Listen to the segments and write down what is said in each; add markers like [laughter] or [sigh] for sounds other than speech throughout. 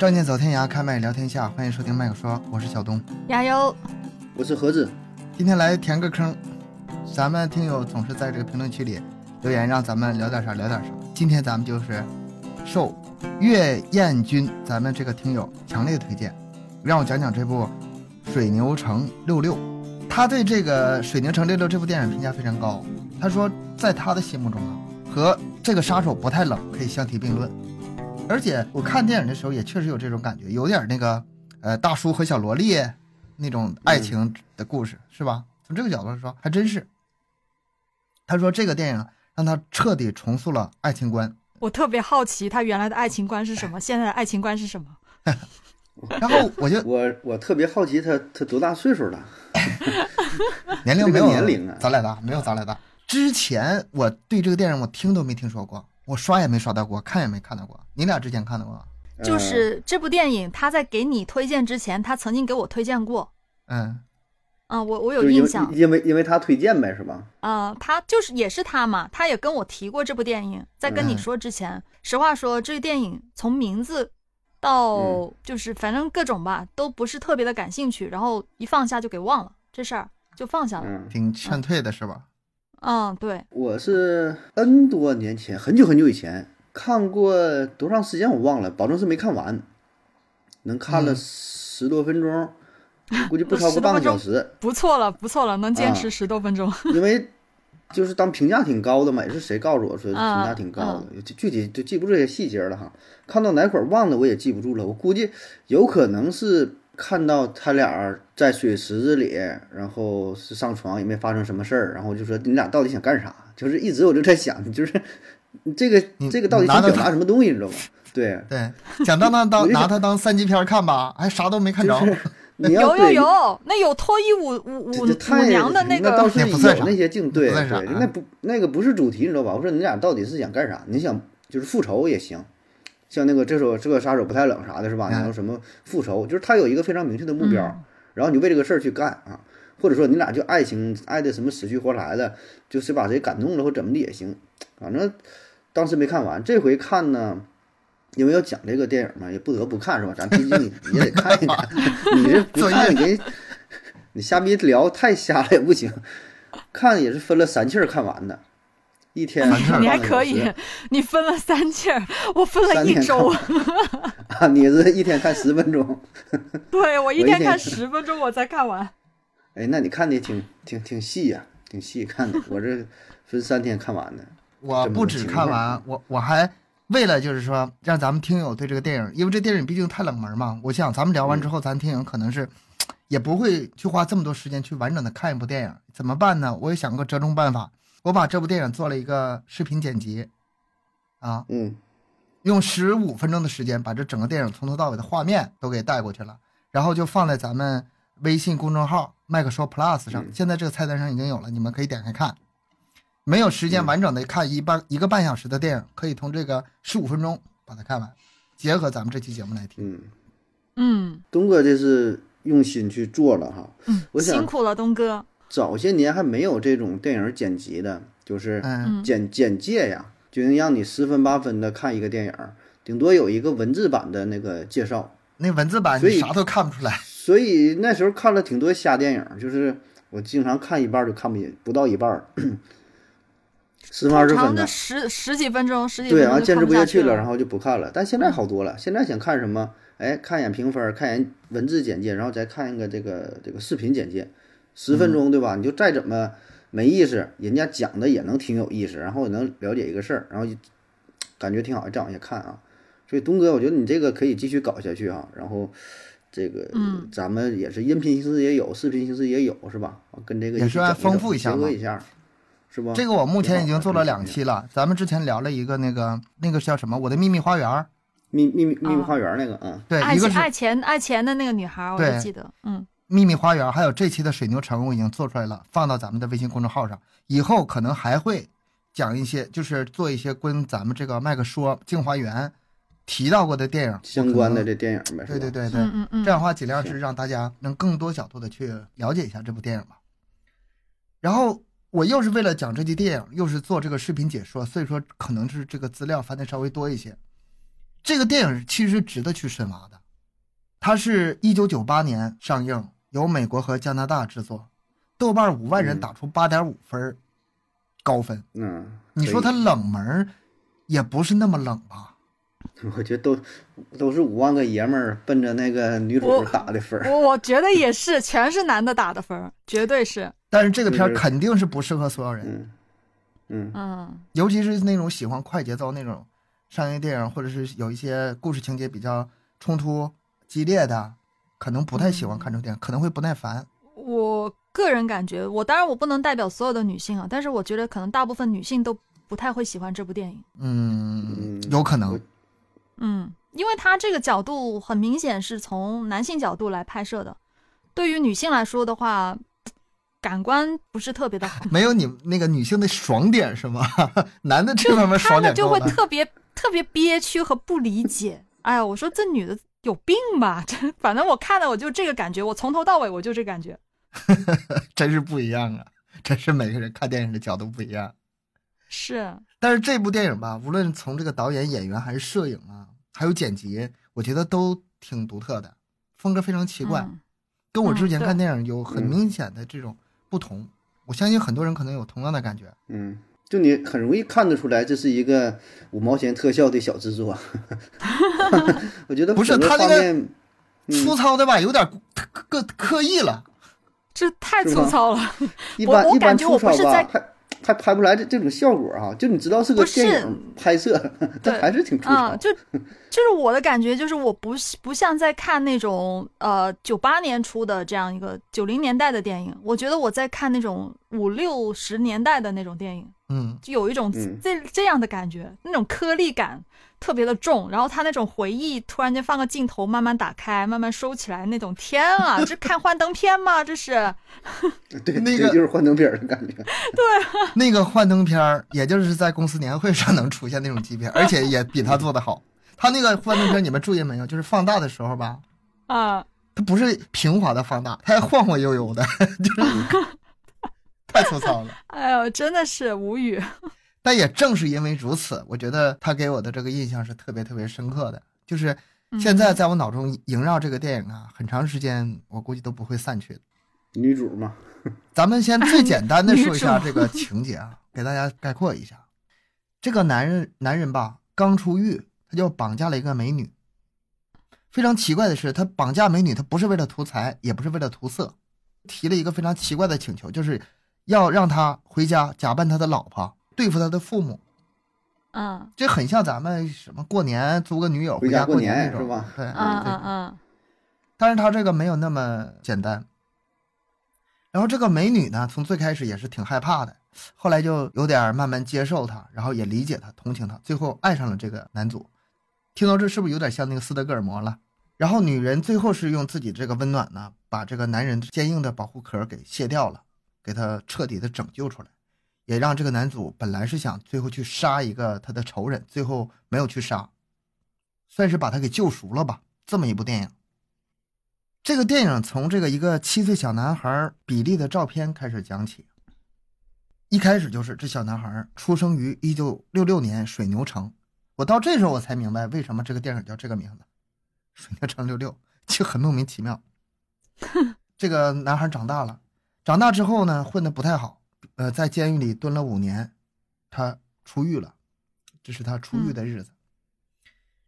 仗剑走天涯，开麦聊天下，欢迎收听麦克说，我是小东。加油！我是盒子，今天来填个坑，咱们听友总是在这个评论区里留言，让咱们聊点啥聊点啥。今天咱们就是受岳彦军咱们这个听友强烈推荐，让我讲讲这部《水牛城六六》。他对这个《水牛城六六》这部电影评价非常高，他说在他的心目中啊，和这个杀手不太冷可以相提并论。而且我看电影的时候也确实有这种感觉，有点那个呃大叔和小萝莉那种爱情的故事，是吧？从这个角度来说，还真是。他说这个电影让他彻底重塑了爱情观。我特别好奇他原来的爱情观是什么，现在的爱情观是什么？[laughs] 然后我就我我特别好奇他他多大岁数了？[laughs] 年龄没有年龄啊咱俩大，没有咱俩大。之前我对这个电影我听都没听说过，我刷也没刷到过，看也没看到过。你俩之前看到过？就是这部电影，他在给你推荐之前，他曾经给我推荐过。嗯，啊，我我有印象。因为因为他推荐呗，是吧？啊，他就是也是他嘛，他也跟我提过这部电影。在跟你嗯说之前，实话说，这个电影从名字到嗯就是反正各种吧，都不是特别的感兴趣，然后一放下就给忘了这事儿，就放下了。嗯，挺劝退的是吧？嗯，对，我是 N 多年前，很久很久以前看过多长时间我忘了，保证是没看完，能看了嗯十多分钟，估计不 [laughs] 超过半个小时，不错了，不错了，能坚持啊十多分钟。因为。就是当评价挺高的嘛，也是谁告诉我说评啊价挺高的，具具体就记不住这些细节了哈。看到哪块儿忘了，我也记不住了。我估计有可能是看到他俩在水池子里，然后是上床也没发生什么事儿，然后就说你俩到底想干啥？就是一直我就在想，就是 [laughs] 这个这个到底想表达什么东西，你知道吗？对，对，想当当当 [laughs] 拿它当三级片看吧，还啥都没看着。[laughs] 你要有有有，那有脱衣舞舞舞舞娘的那个，那倒是有那不算啥那些镜，对对，那不那个不是主题，你知道吧？我说你俩到底是想干啥？你想就是复仇也行，像那个这首这个杀手不太冷啥的是吧？然后什么复仇，就是他有一个非常明确的目标，然后你为这个事儿去干啊，或者说你俩就爱情爱的什么死去活来的，就是把谁感动了或怎么的也行，反正当时没看完，这回看呢。因为要讲这个电影嘛，也不得不看是吧？咱毕竟也得看一看，[laughs] 你这 [laughs] 不看你给你瞎逼聊太瞎了也不行。看也是分了三气儿看完的，一天你还可以，你分了三气儿，我分了一周。看 [laughs] 啊！你是一天看十分钟，[laughs] 对我一天天看十分钟我才看完。哎，那你看的挺挺挺细呀、挺细看的。我这分三天看完的，我不止看完，我我还为了就是说让咱们听友对这个电影，因为这电影毕竟太冷门嘛，我想咱们聊完之后，咱听友可能是也不会去花这么多时间去完整的看一部电影，怎么办呢？我也想过折中办法，我把这部电影做了一个视频剪辑，啊，嗯用十五分钟的时间把这整个电影从头到尾的画面都给带过去了，然后就放在咱们微信公众号麦克说 Plus 上，嗯现在这个菜单上已经有了，你们可以点开看。没有时间嗯完整的看一半一个半小时的电影，可以从这个十五分钟把它看完，结合咱们这期节目来听。嗯，嗯东哥这是用心去做了哈。嗯，我辛苦了，东哥。早些年还没有这种电影剪辑的，就是简简介呀，就能让你十分八分的看一个电影，顶多有一个文字版的那个介绍。那文字版所以你啥都看不出来。所以那时候看了挺多瞎电影，就是我经常看一半儿就看不见，不到一半儿，十分二十分的，十十几分钟，十几对，分钟就然后坚持看不下去了，然后就不看了。但现在好多了，现在想看什么，哎，看一眼评分，看一眼文字简介，然后再看一个这个这个视频简介，十分钟对吧？你就再怎么没意思，人家讲的也能挺有意思，然后也能了解一个事儿，然后就感觉挺好，再往下看啊。所以东哥，我觉得你这个可以继续搞下去啊。然后这个，嗯咱们也是音频形式也有，视频形式也有，是吧？啊跟这个也是来一起整丰富一下嘛结合一下，是吧？这个我目前已经做了两期了，咱们之前聊了一个那个那个叫什么《我的秘密花园》，秘秘密秘密啊花园那个，嗯，对，一个是爱钱爱钱爱钱的那个女孩，我对还记得。嗯，秘密花园，还有这期的水牛城，我已经做出来了，放到咱们的微信公众号上。以后可能还会讲一些，就是做一些跟咱们这个麦克说镜花缘提到过的电影相关的这电影呗，对对对对，嗯嗯嗯，这样的话尽量是让大家能更多角度的去了解一下这部电影吧。然后我又是为了讲这期电影，又是做这个视频解说，所以说可能是这个资料翻的稍微多一些。这个电影其实值得去深挖的。它是一九九八年上映，由美国和加拿大制作，豆瓣五万人嗯打出八点五分儿，高分。嗯，你说它冷门儿，也不是那么冷吧？我觉得都都是五万个爷们儿奔着那个女主我打的分儿。我我觉得也是，全是男的打的分儿，绝对是。但是这个片儿肯定是不适合所有人，嗯嗯嗯尤其是那种喜欢快节奏那种商业电影，或者是有一些故事情节比较冲突激烈的，可能不太喜欢看这种电影，可能会不耐烦。我个人感觉，我当然我不能代表所有的女性啊，但是我觉得可能大部分女性都不太会喜欢这部电影。嗯，嗯有可能。嗯，因为他这个角度很明显是从男性角度来拍摄的，对于女性来说的话，感官不是特别的好，[laughs] 没有你那个女性的爽点是吗？[laughs] 男的这方面爽看了就。会特别特别憋屈和不理解。哎呀，我说这女的有病吧？这 [laughs] 反正我看了我就这个感觉，我从头到尾我就这感觉。[laughs] 真是不一样啊！真是每个人看电影的角度不一样。是，但是这部电影吧，无论从这个导演、演员还是摄影啊，还有剪辑，我觉得都挺独特的，风格非常奇怪，嗯跟我之前看电影有很嗯明显的这种不同。我相信很多人可能有同样的感觉。嗯，就你很容易看得出来，这是一个五毛钱特效的小制作。[laughs] 我觉得不是他那个粗糙的吧，有点刻刻刻意了。这太粗糙了。[laughs] 一般一般我我感觉粗糙吧，我不是在还还拍不出来这这种效果啊！就你知道是个不是电影拍摄，[laughs] 但还是挺粗糙。嗯，就 [laughs] 就是我的感觉，就是我不是不像在看那种呃九八年出的这样一个九零年代的电影，我觉得我在看那种五六十年代的那种电影，嗯，就有一种嗯这这样的感觉，那种颗粒感特别的重，然后他那种回忆突然间放个镜头慢慢打开，慢慢收起来那种，天啊，[laughs] 这看幻灯片吗？这是 [laughs] 对，那个就是幻灯片的感觉。[laughs] 对那个幻灯片儿，也就是在公司年会上能出现那种级别，而且也比他做的好。他那个幻灯片，你们注意没有？就是放大的时候吧，啊，它不是平滑的放大，它还晃晃悠悠的，就是太粗糙了。哎呦，真的是无语。但也正是因为如此，我觉得他给我的这个印象是特别特别深刻的。就是现在在我脑中萦绕这个电影啊，很长时间我估计都不会散去的。女主嘛，[laughs] 咱们先最 [laughs] 简单的说一下这个情节啊，给大家概括一下。这个男人男人吧，刚出狱，他就绑架了一个美女。非常奇怪的是，他绑架美女，他不是为了图财，也不是为了图色，提了一个非常奇怪的请求，就是要让他回家假扮他的老婆，对付他的父母。嗯这很像咱们什么过年租个女友回家过年那种，是吧对，嗯对嗯嗯但是他这个没有那么简单。然后这个美女呢，从最开始也是挺害怕的，后来就有点慢慢接受他，然后也理解他、同情他，最后爱上了这个男主。听到这是不是有点像那个斯德哥尔摩了？然后女人最后是用自己这个温暖呢，把这个男人坚硬的保护壳给卸掉了，给他彻底的拯救出来，也让这个男主本来是想最后去杀一个他的仇人，最后没有去杀，算是把他给救赎了吧。这么一部电影。这个电影从这个一个七岁小男孩比利的照片开始讲起。一开始就是这小男孩出生于一九六六年水牛城，我到这时候我才明白为什么这个电影叫这个名字，水牛城六六，就很莫名其妙。[laughs] 这个男孩长大了，长大之后呢，混得不太好，呃，在监狱里蹲了五年，他出狱了，这是他出狱的日子。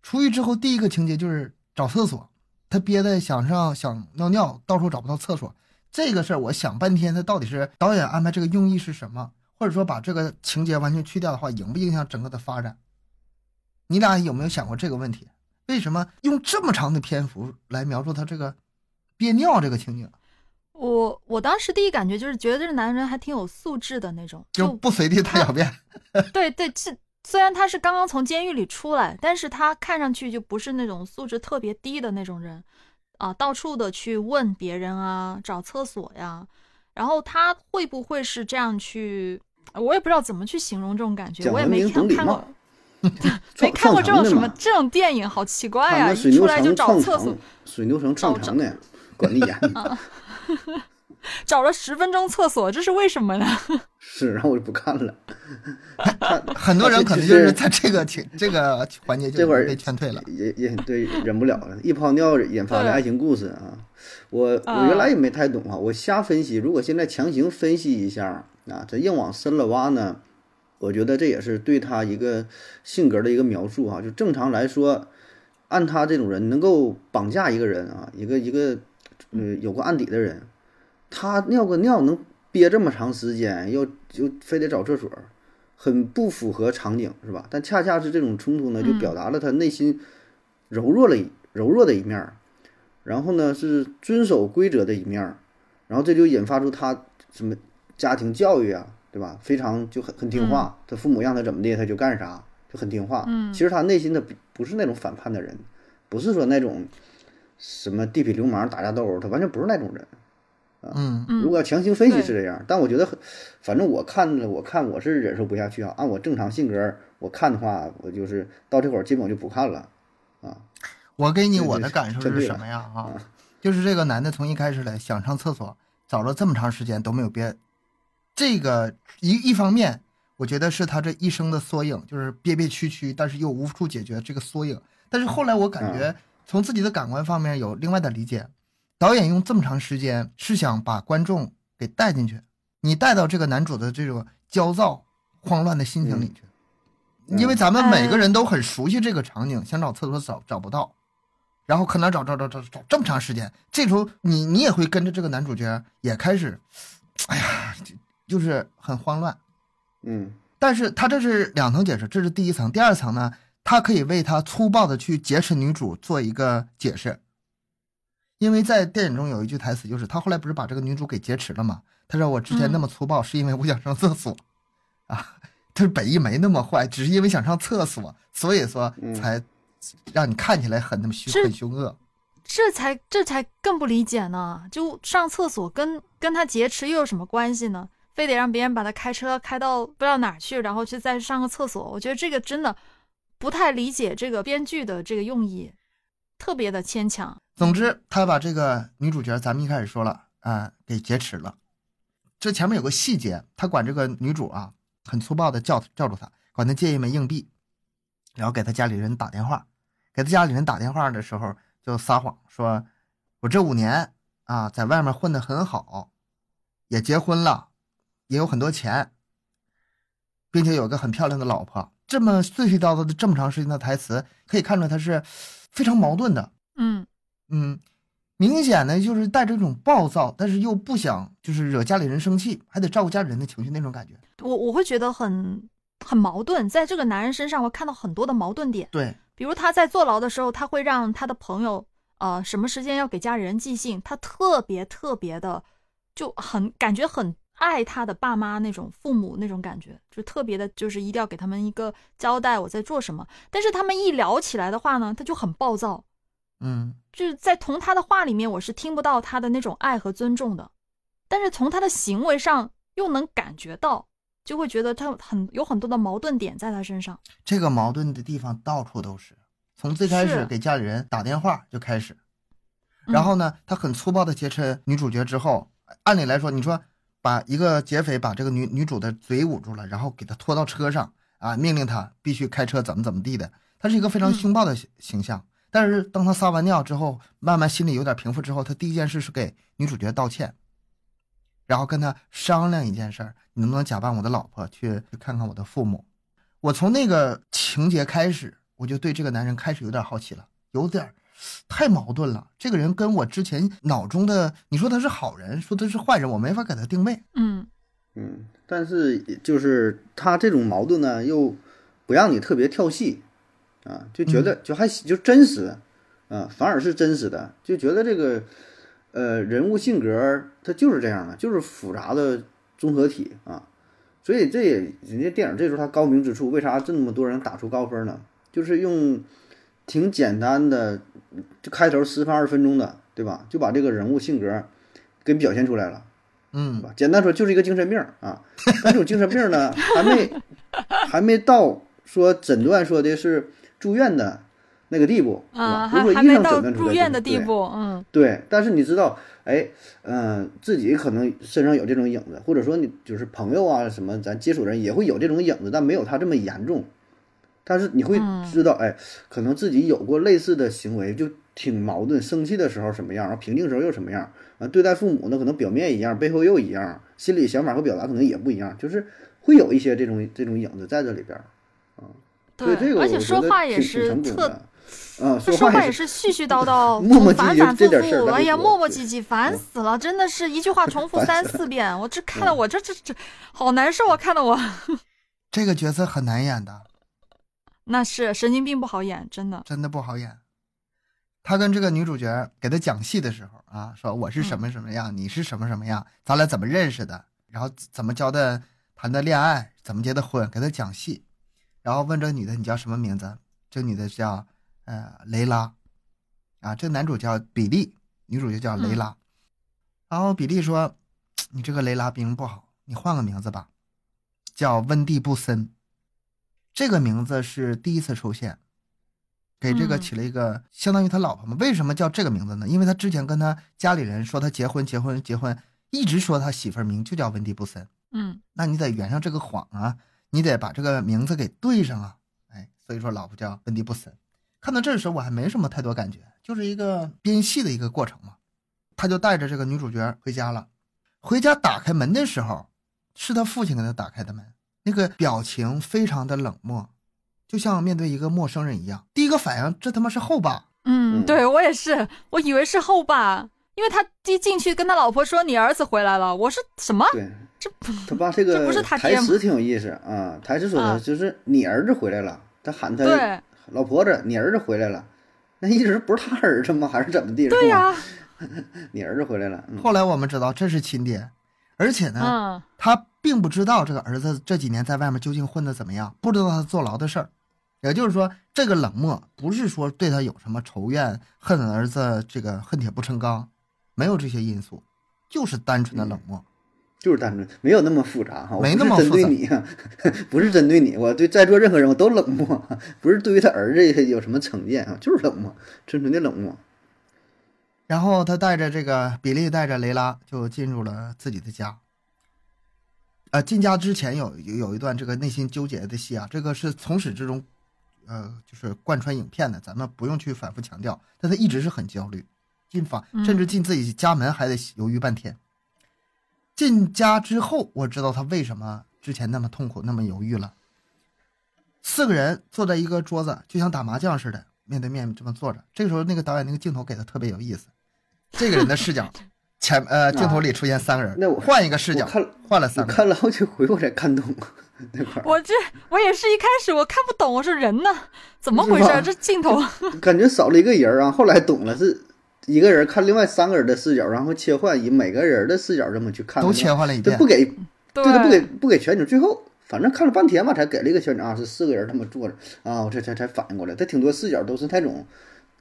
出狱之后，第一个情节就是找厕所，他憋得想上想尿尿，到处找不到厕所。这个事儿我想半天，他到底是导演安排这个用意是什么？或者说把这个情节完全去掉的话，影不影响整个的发展？你俩有没有想过这个问题？为什么用这么长的篇幅来描述他这个憋尿这个情景？我我当时第一感觉就是觉得这个男人还挺有素质的那种，就就不随地大小便。对对，这虽然他是刚刚从监狱里出来，但是他看上去就不是那种素质特别低的那种人，啊，到处的去问别人啊，找厕所呀，然后他会不会是这样去？我也不知道怎么去形容这种感觉，我也没看看过，没看过这种什么这种电影，好奇怪呀、他们水牛一出来就找厕所，，水牛城撞找墙的，管得严。[laughs] 找了十分钟厕所，这是为什么呢？[laughs] 是，然后我就不看了。很多人可能就是在这个情这个环节就这会儿被劝退了。也也对，忍不了了，一泡尿引发的爱情故事啊！我我啊原来也没太懂啊，我瞎分析。如果现在强行分析一下啊，这硬往深了挖呢，我觉得这也是对他一个性格的一个描述啊、就正常来说，按他这种人能够绑架一个人啊，一个一个呃有过案底的人，他尿个尿能憋这么长时间，又就非得找厕所，很不符合场景，是吧？但恰恰是这种冲突呢，就嗯表达了他内心柔弱了一柔弱的一面儿，然后呢是遵守规则的一面儿，然后这就引发出他什么家庭教育啊，对吧？非常就很很听话，他父母让他怎么的他就干啥，就很听话。嗯其实他内心的不不是那种反叛的人，不是说那种什么地痞流氓打架斗殴，他完全不是那种人。嗯嗯如果要强行分析是这样，但我觉得很，反正我看了，我看我是忍受不下去啊。按我正常性格，我看的话，我就是到这会儿基本我就不看了啊。我给你我的感受是什么呀？啊，就是这个男的从一开始来想上厕所，找了这么长时间都没有憋，这个一一方面，我觉得是他这一生的缩影，就是憋憋屈屈，但是又无处解决这个缩影。但是后来我感觉从自己的感官方面有另外的理解，导演用这么长时间是想把观众给带进去，你带到这个男主的这种焦躁、慌乱的心情里去。嗯因为咱们每个哎人都很熟悉这个场景，想找厕所找找不到，然后可能找找找找找这么长时间，这时候你你也会跟着这个男主角也开始，哎呀，就就是很慌乱。嗯但是他这是两层解释，这是第一层，第二层呢，他可以为他粗暴的去劫持女主做一个解释，因为在电影中有一句台词，就是他后来不是把这个女主给劫持了吗？他说我之前那么粗暴，是因为我想上厕所，啊，他说本意没那么坏，只是因为想上厕所，所以说嗯才让你看起来很那么凶是很凶恶。这才这才更不理解呢！就上厕所跟跟他劫持又有什么关系呢？非得让别人把他开车开到不知道哪儿去，然后去再上个厕所。我觉得这个真的不太理解这个编剧的这个用意，特别的牵强。总之，他把这个女主角，咱们一开始说了啊、给劫持了。这前面有个细节，他管这个女主啊，很粗暴的叫叫住她，管她借一枚硬币，然后给她家里人打电话。给她家里人打电话的时候，就撒谎说：“我这五年啊，在外面混得很好，也结婚了，也有很多钱，并且有个很漂亮的老婆。”这么碎碎叨叨的这么长时间的台词，可以看出来他是非常矛盾的。嗯嗯，明显的就是带着一种暴躁，但是又不想就是惹家里人生气，还得照顾家里人的情绪那种感觉。我我会觉得很很矛盾，在这个男人身上，会看到很多的矛盾点。对，比如他在坐牢的时候，他会让他的朋友，呃，什么时间要给家里人寄信，他特别特别的，就很感觉很爱他的爸妈那种父母那种感觉，就特别的，就是一定要给他们一个交代我在做什么。但是他们一聊起来的话呢，他就很暴躁，嗯，就是在从他的话里面，我是听不到他的那种爱和尊重的，但是从他的行为上又能感觉到，就会觉得他很有很多的矛盾点在他身上。这个矛盾的地方到处都是，从最开始给家里人打电话就开始，嗯然后呢，他很粗暴的劫持女主角之后，按理来说，你说把一个劫匪把这个女女主的嘴捂住了，然后给她拖到车上啊，命令她必须开车怎么怎么地的，他是一个非常嗯凶暴的形形象。但是当他撒完尿之后，慢慢心里有点平复之后，他第一件事是给女主角道歉，然后跟她商量一件事儿，你能不能假扮我的老婆去去看看我的父母？我从那个情节开始，我就对这个男人开始有点好奇了，有点儿太矛盾了。这个人跟我之前脑中的你说他是好人，说他是坏人，我没法给他定位。嗯嗯，但是就是他这种矛盾呢，又不让你特别跳戏啊，就觉得就还就真实啊，反而是真实的，就觉得这个呃人物性格他就是这样的，就是复杂的综合体啊。所以这也人家电影这时候他高明之处，为啥这么多人打出高分呢？就是用挺简单的，就开头十分二十分钟的，对吧？就把这个人物性格给表现出来了。嗯吧？简单说就是一个精神病儿啊，但这种精神病儿呢，还没还没到说诊断说的是住院的那个地步，啊，还还没到医生诊断出来入院的地步，嗯对，但是你知道，哎，嗯、自己可能身上有这种影子，或者说你就是朋友啊什么，咱接触人也会有这种影子，但没有他这么严重。但是你会嗯。知道，哎，可能自己有过类似的行为，就挺矛盾，生气的时候什么样，然后平静时候又什么样，啊，对待父母呢，可能表面一样，背后又一样，心里想法和表达可能也不一样，就是会有一些这种这种影子在这里边儿。所以这对，个而且我觉得说话也是特啊，说话说话也是絮絮叨叨，磨磨唧唧反反复这点事儿复，哎呀，磨磨唧唧，烦死了，真的是一句话重复 [laughs] 三四遍，我这看的我这这这好难受啊，看的我。[laughs] 这个角色很难演的，那是神经病不好演，真的，真的不好演。他跟这个女主角给他讲戏的时候啊，说我是什么什么样，你是什么什么样，咱俩怎么认识的，然后怎么交的谈的恋爱，怎么结的婚，给他讲戏，然后问这个女的你叫什么名字，这个女的叫呃雷拉，啊，这个男主叫比利，女主角叫雷拉，然后比利说你这个雷拉名不好，你换个名字吧，叫温蒂布森。这个名字是第一次出现，给这个嗯起了一个、相当于他老婆嘛。为什么叫这个名字呢？因为他之前跟他家里人说他结婚结婚结婚，一直说他媳妇儿名就叫温蒂布森。嗯那你得圆上这个谎啊，你得把这个名字给对上啊。哎，所以说老婆叫温蒂布森。看到这时候我还没什么太多感觉，就是一个编戏的一个过程嘛。他就带着这个女主角回家了。回家打开门的时候，是他父亲给他打开的门，那个表情非常的冷漠，就像面对一个陌生人一样。第一个反应，这他妈是后爸。嗯，嗯对我也是，我以为是后爸，因为他一进去跟他老婆说你儿子回来了，我说什么？对，这他爸这个这不是他爹吗台词挺有意思啊，台词说的啊就是你儿子回来了，他喊他对老婆子，你儿子回来了，那一直不是他儿子吗？还是怎么地？对呀、[laughs] 你儿子回来了，嗯，后来我们知道这是亲爹，而且呢，嗯他并不知道这个儿子这几年在外面究竟混得怎么样，不知道他坐牢的事儿。也就是说，这个冷漠不是说对他有什么仇怨、恨儿子这个恨铁不成钢，没有这些因素，就是单纯的冷漠。就是单纯，没有那么复杂哈，没那么复杂对你啊，[laughs] 不是针对你，我对在座任何人我都冷漠，不是对于他儿子有什么成见啊，就是冷漠，纯纯的冷漠。然后他带着这个比利带着雷拉就进入了自己的家。呃，进家之前有有有一段这个内心纠结的戏啊，这个是从始至终，呃，就是贯穿影片的，咱们不用去反复强调。但他一直是很焦虑，进房嗯甚至进自己家门还得犹豫半天。进家之后，我知道他为什么之前那么痛苦，那么犹豫了。四个人坐在一个桌子，就像打麻将似的，面对面这么坐着。这个时候，那个导演那个镜头给的特别有意思，这个人的视角，[laughs] 前呃镜头里出现三个人，那我换一个视角，看我换了三个。看了好几回我才看懂那块儿，我这我也是一开始我看不懂，我说人呢？怎么回事？这镜头，[laughs] 感觉少了一个人儿啊。后来懂了，是一个人看另外三个人的视角，然后切换以每个人的视角这么去看，都切换了一遍这不，给对对他不给不给全景，最后反正看了半天吧，才给了一个全景啊，是四个人他们坐着啊，我这才才反应过来，他挺多视角都是那种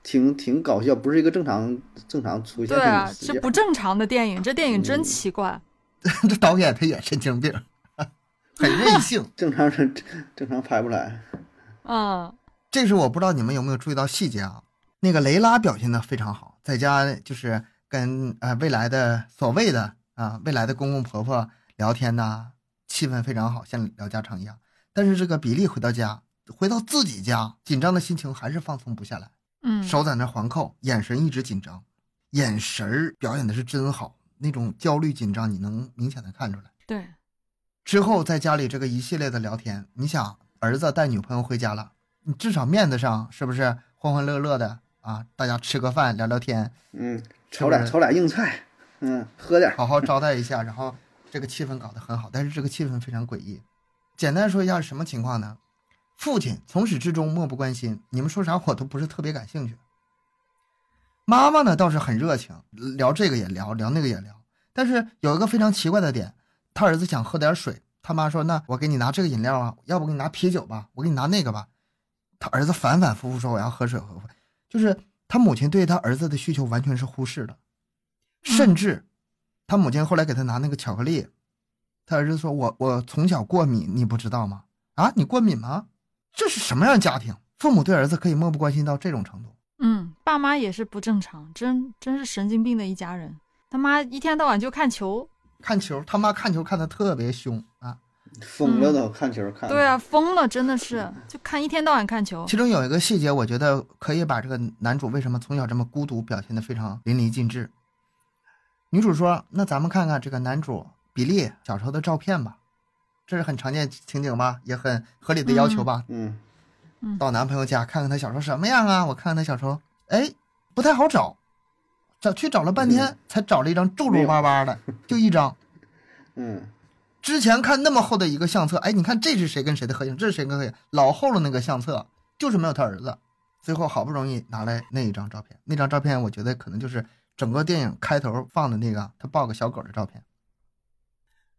挺挺搞笑，不是一个正常正常出现对啊的，视角。这不正常的电影，这电影真奇怪。[laughs] 这导演他也神经病，[laughs] 很任性。[laughs] 正常人正常拍不来，嗯这是我不知道你们有没有注意到细节啊？那个雷拉表现的非常好，在家就是跟呃未来的所谓的啊未来的公公婆婆聊天呐、气氛非常好，像聊家常一样。但是这个比利回到家，回到自己家，紧张的心情还是放松不下来，嗯，手在那环扣，眼神一直紧张，眼神儿表演的是真好，那种焦虑紧张你能明显的看出来。对，之后在家里这个一系列的聊天，你想儿子带女朋友回家了，你至少面子上是不是欢欢乐乐的啊？大家吃个饭聊聊天，嗯，炒俩炒俩硬菜，嗯，喝点儿，好好招待一下，然后这个气氛搞得很好，但是这个气氛非常诡异。简单说一下是什么情况呢？父亲从始至终漠不关心，你们说啥我都不是特别感兴趣。妈妈呢倒是很热情，聊这个也聊，聊那个也聊。但是有一个非常奇怪的点，他儿子想喝点水，他妈说：“那我给你拿这个饮料啊，要不给你拿啤酒吧，我给你拿那个吧。”他儿子反反复复说：“我要喝水，喝水。”就是他母亲对他儿子的需求完全是忽视的，甚至他母亲后来给他拿那个巧克力，他儿子说：“我我从小过敏，你不知道吗？啊，你过敏吗？这是什么样的家庭？父母对儿子可以漠不关心到这种程度。嗯，爸妈也是不正常，真真是神经病的一家人。他妈一天到晚就看球，看球，他妈看球看的特别凶啊。疯了都看球看。对啊，疯了，真的是就看一天到晚看球。其中有一个细节，我觉得可以把这个男主为什么从小这么孤独表现的非常淋漓尽致。女主说：“那咱们看看这个男主比利小时候的照片吧，这是很常见情景吧，也很合理的要求吧。嗯，到男朋友家看看他小时候什么样啊？我看看他小时候，哎，不太好找，找去找了半天，才找了一张皱皱巴巴的，就一张。[laughs] 嗯。”之前看那么厚的一个相册，哎，你看这是谁跟谁的合影？这是谁跟谁？老厚了那个相册，就是没有他儿子。最后好不容易拿来那一张照片，那张照片我觉得可能就是整个电影开头放的那个他抱个小狗的照片。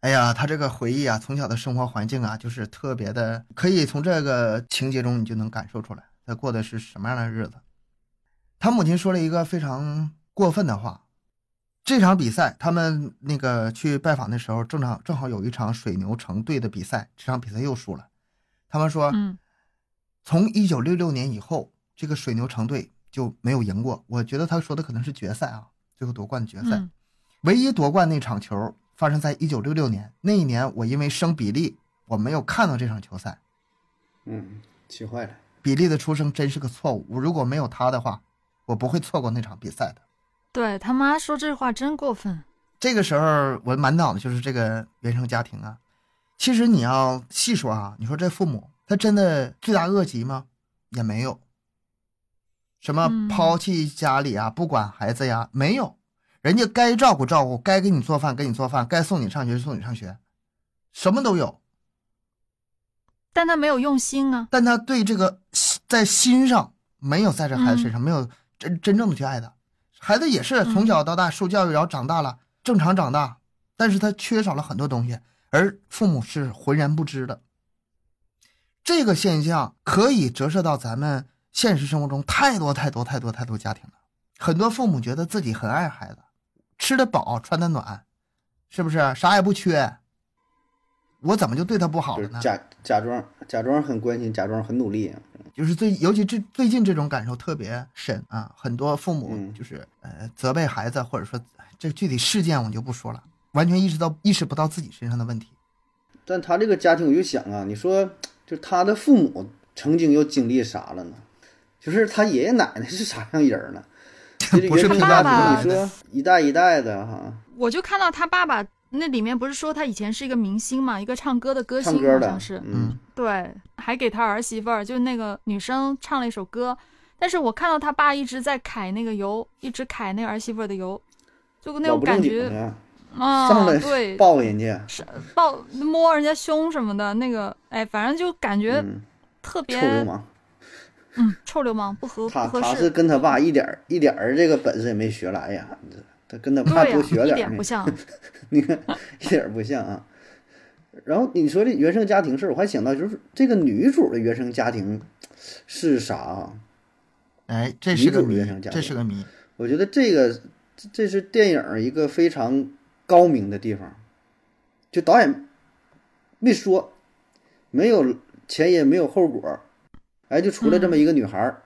哎呀，他这个回忆啊，从小的生活环境啊，就是特别的，可以从这个情节中你就能感受出来，他过的是什么样的日子。他母亲说了一个非常过分的话。这场比赛，他们那个去拜访的时候，正常正好有一场水牛城队的比赛，这场比赛又输了。他们说，嗯，从一九六六年以后，这个水牛城队就没有赢过。我觉得他说的可能是决赛啊，最后夺冠的决赛，唯一夺冠那场球发生在一九六六年。那一年我因为生比利，我没有看到这场球赛。嗯，气坏了。比利的出生真是个错误，我如果没有他的话，我不会错过那场比赛的。对他妈说这话真过分。这个时候我满脑子就是这个原生家庭啊。其实你要细说啊，你说这父母他真的罪大恶极吗？也没有。什么抛弃家里啊，不管孩子呀，没有。人家该照顾照顾，该给你做饭给你做饭，该送你上学送你上学，什么都有。但他没有用心啊。但他对这个在心上没有在这孩子身上没有真真正的去爱他。孩子也是从小到大受教育，然后长大了正常长大，但是他缺少了很多东西，而父母是浑然不知的。这个现象可以折射到咱们现实生活中太多太多太多太多家庭了。很多父母觉得自己很爱孩子，吃得饱穿得暖，是不是啥也不缺？我怎么就对他不好了呢？假假装假装很关心，假装很努力。就是最，尤其这最近这种感受特别深啊！很多父母就是呃责备孩子，或者说这具体事件我就不说了，完全意识到意识不到自己身上的问题。但他这个家庭，我就想啊，你说就他的父母曾经又经历啥了呢？就是他爷爷奶奶是啥样人呢？不是爸爸，你说一代一代的哈。我就看到他爸爸。那里面不是说他以前是一个明星嘛，一个唱歌的歌星，好像是，嗯，对，还给他儿媳妇儿，就那个女生唱了一首歌，但是我看到他爸一直在揩那个油，一直揩那个儿媳妇儿的油，就那种感觉，啊，对，[laughs] 抱人家，是抱摸人家胸什么的，那个，哎，反正就感觉特别，嗯，臭流氓不合不合，他是跟他爸一点一点儿这个本事也没学来呀。他跟他爸多学点儿，[laughs] 一点不像，你看一点不像啊。然后你说这原生家庭事儿，我还想到就是这个女主的原生家庭是啥啊？哎，这是个原生家庭，这是个谜。我觉得这个这是电影一个非常高明的地方，就导演没说，没有前因没有后果，哎，就出来这么一个女孩儿，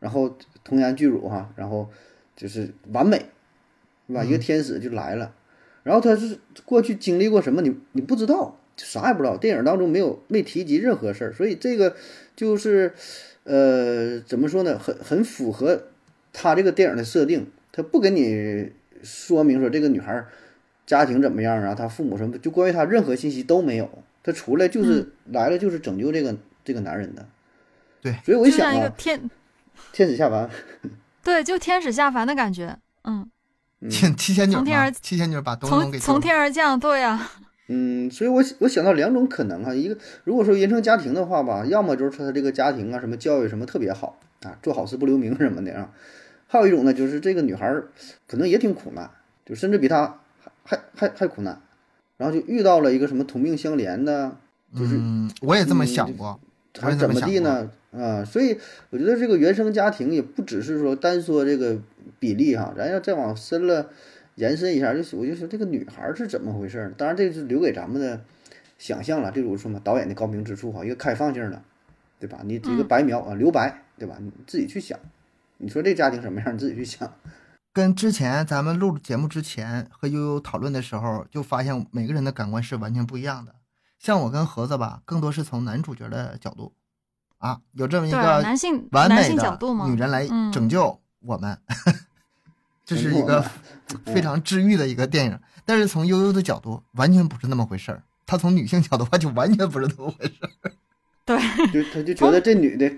然后童颜巨乳哈，然后就是完美。对吧？一个天使就来了，然后她是过去经历过什么？你你不知道，啥也不知道。电影当中没有没提及任何事儿，所以这个就是，呃，怎么说呢？很很符合他这个电影的设定。他不给你说明说这个女孩儿家庭怎么样啊，她父母什么，就关于她任何信息都没有。他出来就是来了，就是拯救这个这个男人的。对，所以我一想啊，天天使下凡，[laughs] 对，就天使下凡的感觉，嗯。天七仙女从天而七仙女把东东给从天而降，对呀。嗯，所以我我想到两种可能哈，一个如果说原生家庭的话吧，要么就是他这个家庭啊，什么教育什么特别好啊，做好事不留名什么的啊。还有一种呢，就是这个女孩可能也挺苦难，就甚至比他还还还还苦难，然后就遇到了一个什么同命相怜的，就是我也这么想过，还怎么地呢？啊，所以我觉得这个原生家庭也不只是说单说这个比例哈，咱要再往深了延伸一下，就是我就说这个女孩是怎么回事儿？当然这是留给咱们的想象了，这就是说嘛，导演的高明之处哈，一个开放性的，对吧？你这个嗯白描啊，留白，对吧？你自己去想，你说这家庭什么样，你自己去想。跟之前咱们录节目之前和悠悠讨论的时候，就发现每个人的感官是完全不一样的。像我跟盒子吧，更多是从男主角的角度，啊，有这么一个男性男完美性角度嘛，的女人来嗯拯救我们，[laughs] 这是一个非常治愈的一个电影。但是从悠悠的角度，完全不是那么回事儿。他从女性角度的话，就完全不是那么回事儿。[laughs] 对就他就觉得这女的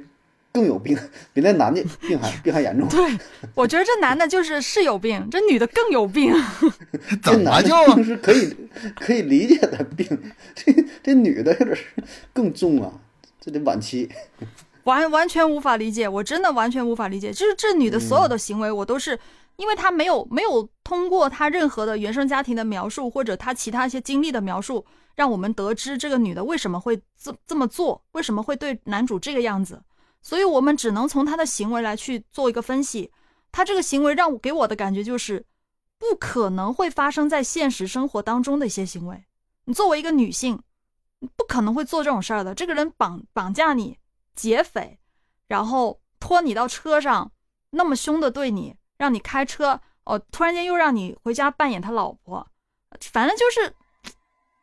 更有病，比那男的病还病还严重。对，我觉得这男的就是是有病，这女的更有病。[laughs] 这男的怎么就病是可以可以理解的病，这这女的有点儿更重啊，这得晚期。[laughs] 完完全无法理解，我真的完全无法理解。就是这女的所有的行为，我都是、因为她没有没有通过她任何的原生家庭的描述，或者她其他一些经历的描述，让我们得知这个女的为什么会这这么做，为什么会对男主这个样子。所以我们只能从她的行为来去做一个分析。她这个行为让我给我的感觉就是，不可能会发生在现实生活当中的一些行为。你作为一个女性，你不可能会做这种事儿的。这个人绑绑架你，劫匪，然后拖你到车上，那么凶的对你，让你开车，哦，突然间又让你回家扮演他老婆，反正就是，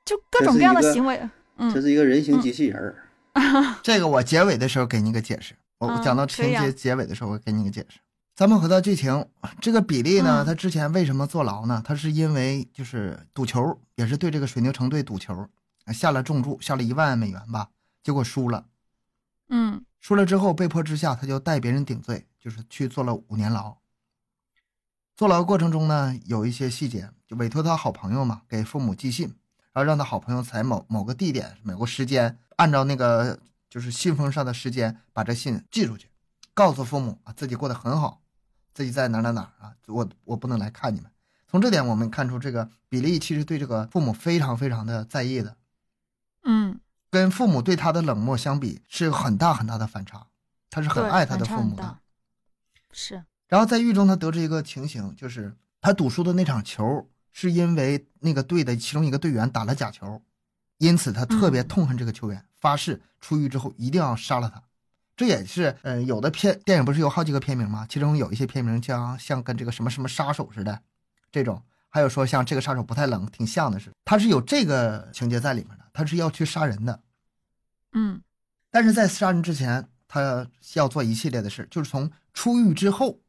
就各种各样的行为，嗯这嗯，是一个人形机器人儿。[laughs] 这个我结尾的时候给你个解释，我讲到情节结尾的时候，我给你个解释。咱们回到剧情，这个比利呢，嗯他之前为什么坐牢呢？他是因为就是赌球，也是对这个水牛城队赌球，下了重注，下了一万美元吧，结果输了。嗯输了之后，被迫之下，他就代别人顶罪，就是去坐了五年牢。坐牢过程中呢，有一些细节，就委托他好朋友嘛，给父母寄信，然后让他好朋友在某某个地点、某个时间，按照那个就是信封上的时间，把这信寄出去，告诉父母啊自己过得很好，自己在哪哪哪啊，我我不能来看你们。从这点我们看出，这个比利其实对这个父母非常非常的在意的，嗯，跟父母对他的冷漠相比，是有很大很大的反差。他是很爱他的父母的。是，然后在狱中，他得知一个情形，就是他赌输的那场球，是因为那个队的其中一个队员打了假球，因此他特别嗯痛恨这个球员，发誓出狱之后一定要杀了他。这也是，呃，有的片电影不是有好几个片名吗？其中有一些片名像像跟这个什么什么杀手似的，这种，还有说像这个杀手不太冷，挺像的是。他是有这个情节在里面的，他是要去杀人的。嗯但是在杀人之前，他要做一系列的事，就是从出狱之后，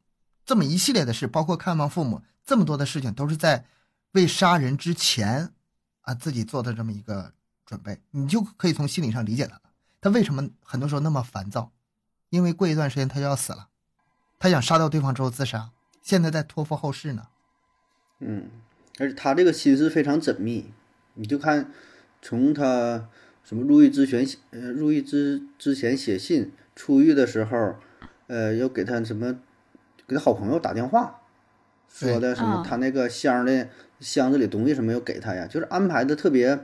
这么一系列的事，包括看望父母，这么多的事情，都是在为杀人之前啊自己做的这么一个准备，你就可以从心理上理解他了。他为什么很多时候那么烦躁？因为过一段时间他就要死了，他想杀掉对方之后自杀，现在在托付后事呢。嗯，而且他这个心思非常缜密，你就看从他什么入狱之前，呃，入狱之之前写信，出狱的时候，呃，要给他什么，给他好朋友打电话，说的什么嗯。他那个箱的箱子里东西什么要给他呀，就是安排的特别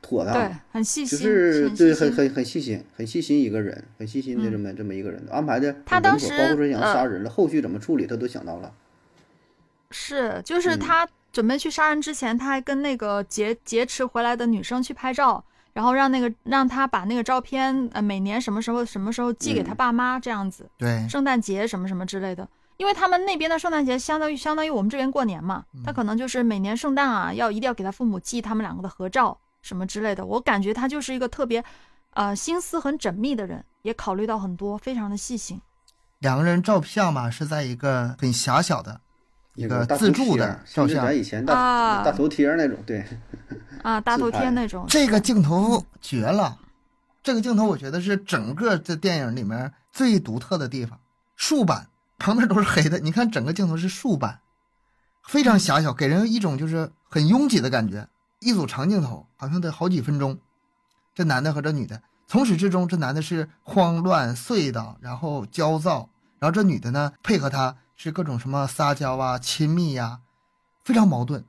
妥当，，对很细心，就是很细心对很很很细心，很细心一个人，很细心的这么、这么一个人，安排的他当很稳妥，包括说想呃杀人了，后续怎么处理他都想到了。是，就是嗯。他准备去杀人之前，他还跟那个劫劫持回来的女生去拍照，然后让那个让他把那个照片，呃，每年什么时候什么时候寄给他嗯爸妈这样子，对，圣诞节什么什么之类的。因为他们那边的圣诞节相当于相当于我们这边过年嘛，他可能就是每年圣诞啊，要一定要给他父母寄他们两个的合照什么之类的。我感觉他就是一个特别，呃，心思很缜密的人，也考虑到很多，非常的细心。两个人照片嘛，是在一个很狭小的一个自助的照相像是咱。以前大、啊大头贴那种，对，啊，大头贴那种。这个镜头绝了，这个镜头我觉得是整个这电影里面最独特的地方。竖版旁边都是黑的，你看整个镜头是竖版，非常狭小，给人一种就是很拥挤的感觉。一组长镜头好像得好几分钟，这男的和这女的，从始至终这男的是慌乱碎的，然后焦躁，然后这女的呢配合他是各种什么撒娇啊、亲密呀、非常矛盾。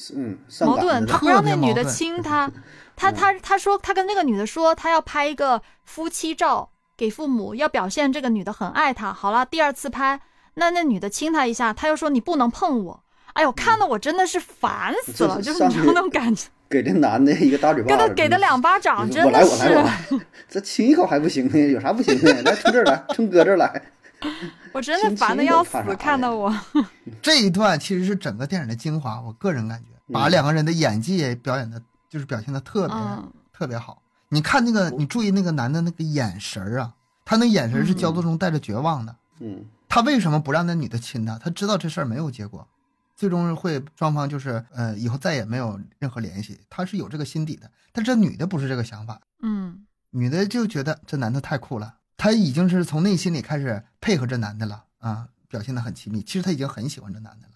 是嗯，矛盾，他不让那女的亲 [laughs] 他，他他他说他跟那个女的说他要拍一个夫妻照给父母，要表现这个女的很爱他。好了，第二次拍，那那女的亲他一下，他又说你不能碰我。哎呦，看的我真的是烦死了，就是你知道那种感觉，给这男的一个大嘴巴子，给他给他两巴掌，真的我来我来我是，来，[laughs] 这亲一口还不行呢？有啥不行的？来从这儿来，从哥这儿来。[laughs] 我真的烦的要死，看得我。[laughs] 这一段其实是整个电影的精华，我个人感觉，把嗯两个人的演技也表演的，就是表现的特别、嗯特别好。你看那个，你注意那个男的那个眼神儿啊，他那眼神是焦作中带着绝望的。嗯他为什么不让那女的亲他？他知道这事儿没有结果，最终会双方就是呃以后再也没有任何联系。他是有这个心底的，但这女的不是这个想法，嗯女的就觉得这男的太酷了，她已经是从内心里开始配合这男的了啊，表现的很亲密。其实她已经很喜欢这男的了。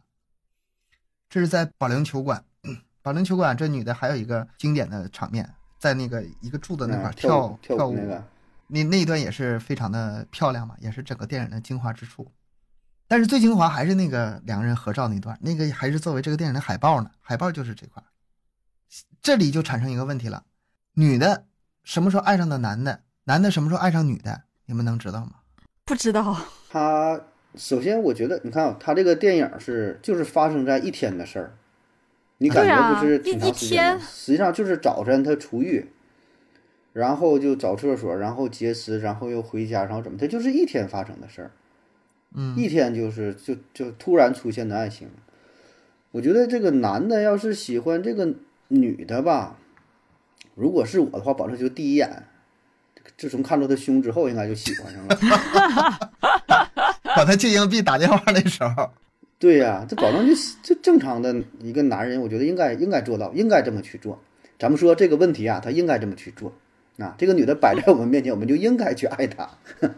这是在保龄球馆，[clears throat] 保龄球馆这女的还有一个经典的场面，在那个一个柱子那块跳舞跳舞那个，那那一段也是非常的漂亮嘛，也是整个电影的精华之处。但是最精华还是那个两个人合照那段，那个还是作为这个电影的海报呢，海报就是这块。这里就产生一个问题了，女的什么时候爱上的男的，男的什么时候爱上女的，你们能知道吗？不知道，他首先我觉得，你看啊，他这个电影是就是发生在一天的事儿，你感觉不是挺长时间实际上就是早晨他出狱，然后就找厕所，然后劫持，然后又回家，然后怎么，他就是一天发生的事儿。嗯，一天就是就就突然出现的爱情。我觉得这个男的要是喜欢这个女的吧，如果是我的话，保证就第一眼，自从看到他胸之后，应该就喜欢上了。[laughs] 把他借硬币打电话那时候，对呀、这保证就就正常的一个男人，我觉得应该应该做到，应该这么去做。咱们说这个问题啊，他应该这么去做。啊，这个女的摆在我们面前，我们就应该去爱她。[laughs]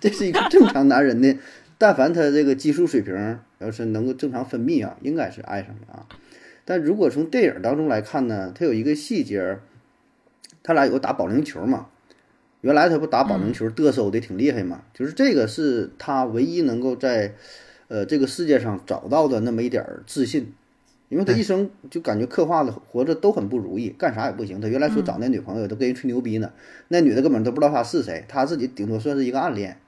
这是一个正常男人的，但凡他这个激素水平要是能够正常分泌啊，应该是爱上的啊。但如果从电影当中来看呢，他有一个细节，他俩有个打保龄球嘛，原来他不打保龄球嘚瑟的挺厉害嘛，就是这个是他唯一能够在呃这个世界上找到的那么一点儿自信，因为他一生就感觉刻画的活着都很不如意，干啥也不行。他原来说找那女朋友都跟人吹牛逼呢，那女的根本都不知道他是谁，他自己顶多算是一个暗恋。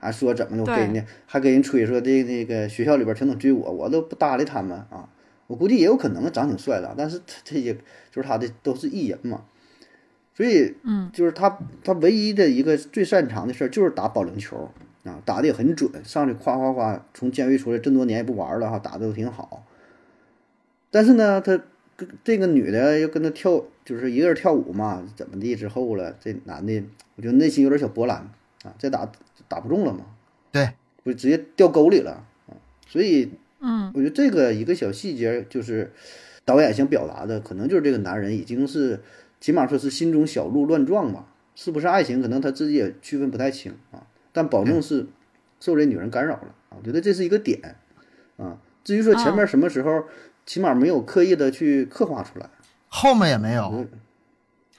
还说怎么的，我对给人家还跟人吹说这那个学校里边全都追我，我都不搭理他们啊。我估计也有可能长挺帅的，但是他这些就是他的都是艺人嘛，所以嗯。就是他他唯一的一个最擅长的事儿就是打保龄球啊，打的也很准，上去夸夸夸，从监狱出来这么多年也不玩了哈，打的都挺好。但是呢，他跟这个女的又跟他跳，就是一个人跳舞嘛，怎么地之后了，这男的我觉得内心有点小波澜啊，再打打不中了嘛，对，不直接掉沟里了啊，所以嗯。我觉得这个一个小细节，就是导演想表达的，可能就是这个男人已经是，起码说是心中小鹿乱撞吧，是不是爱情，可能他自己也区分不太清啊，但保证是受这女人干扰了啊，我觉得这是一个点啊。至于说前面什么时候，起码没有刻意的去刻画出来，后面也没有，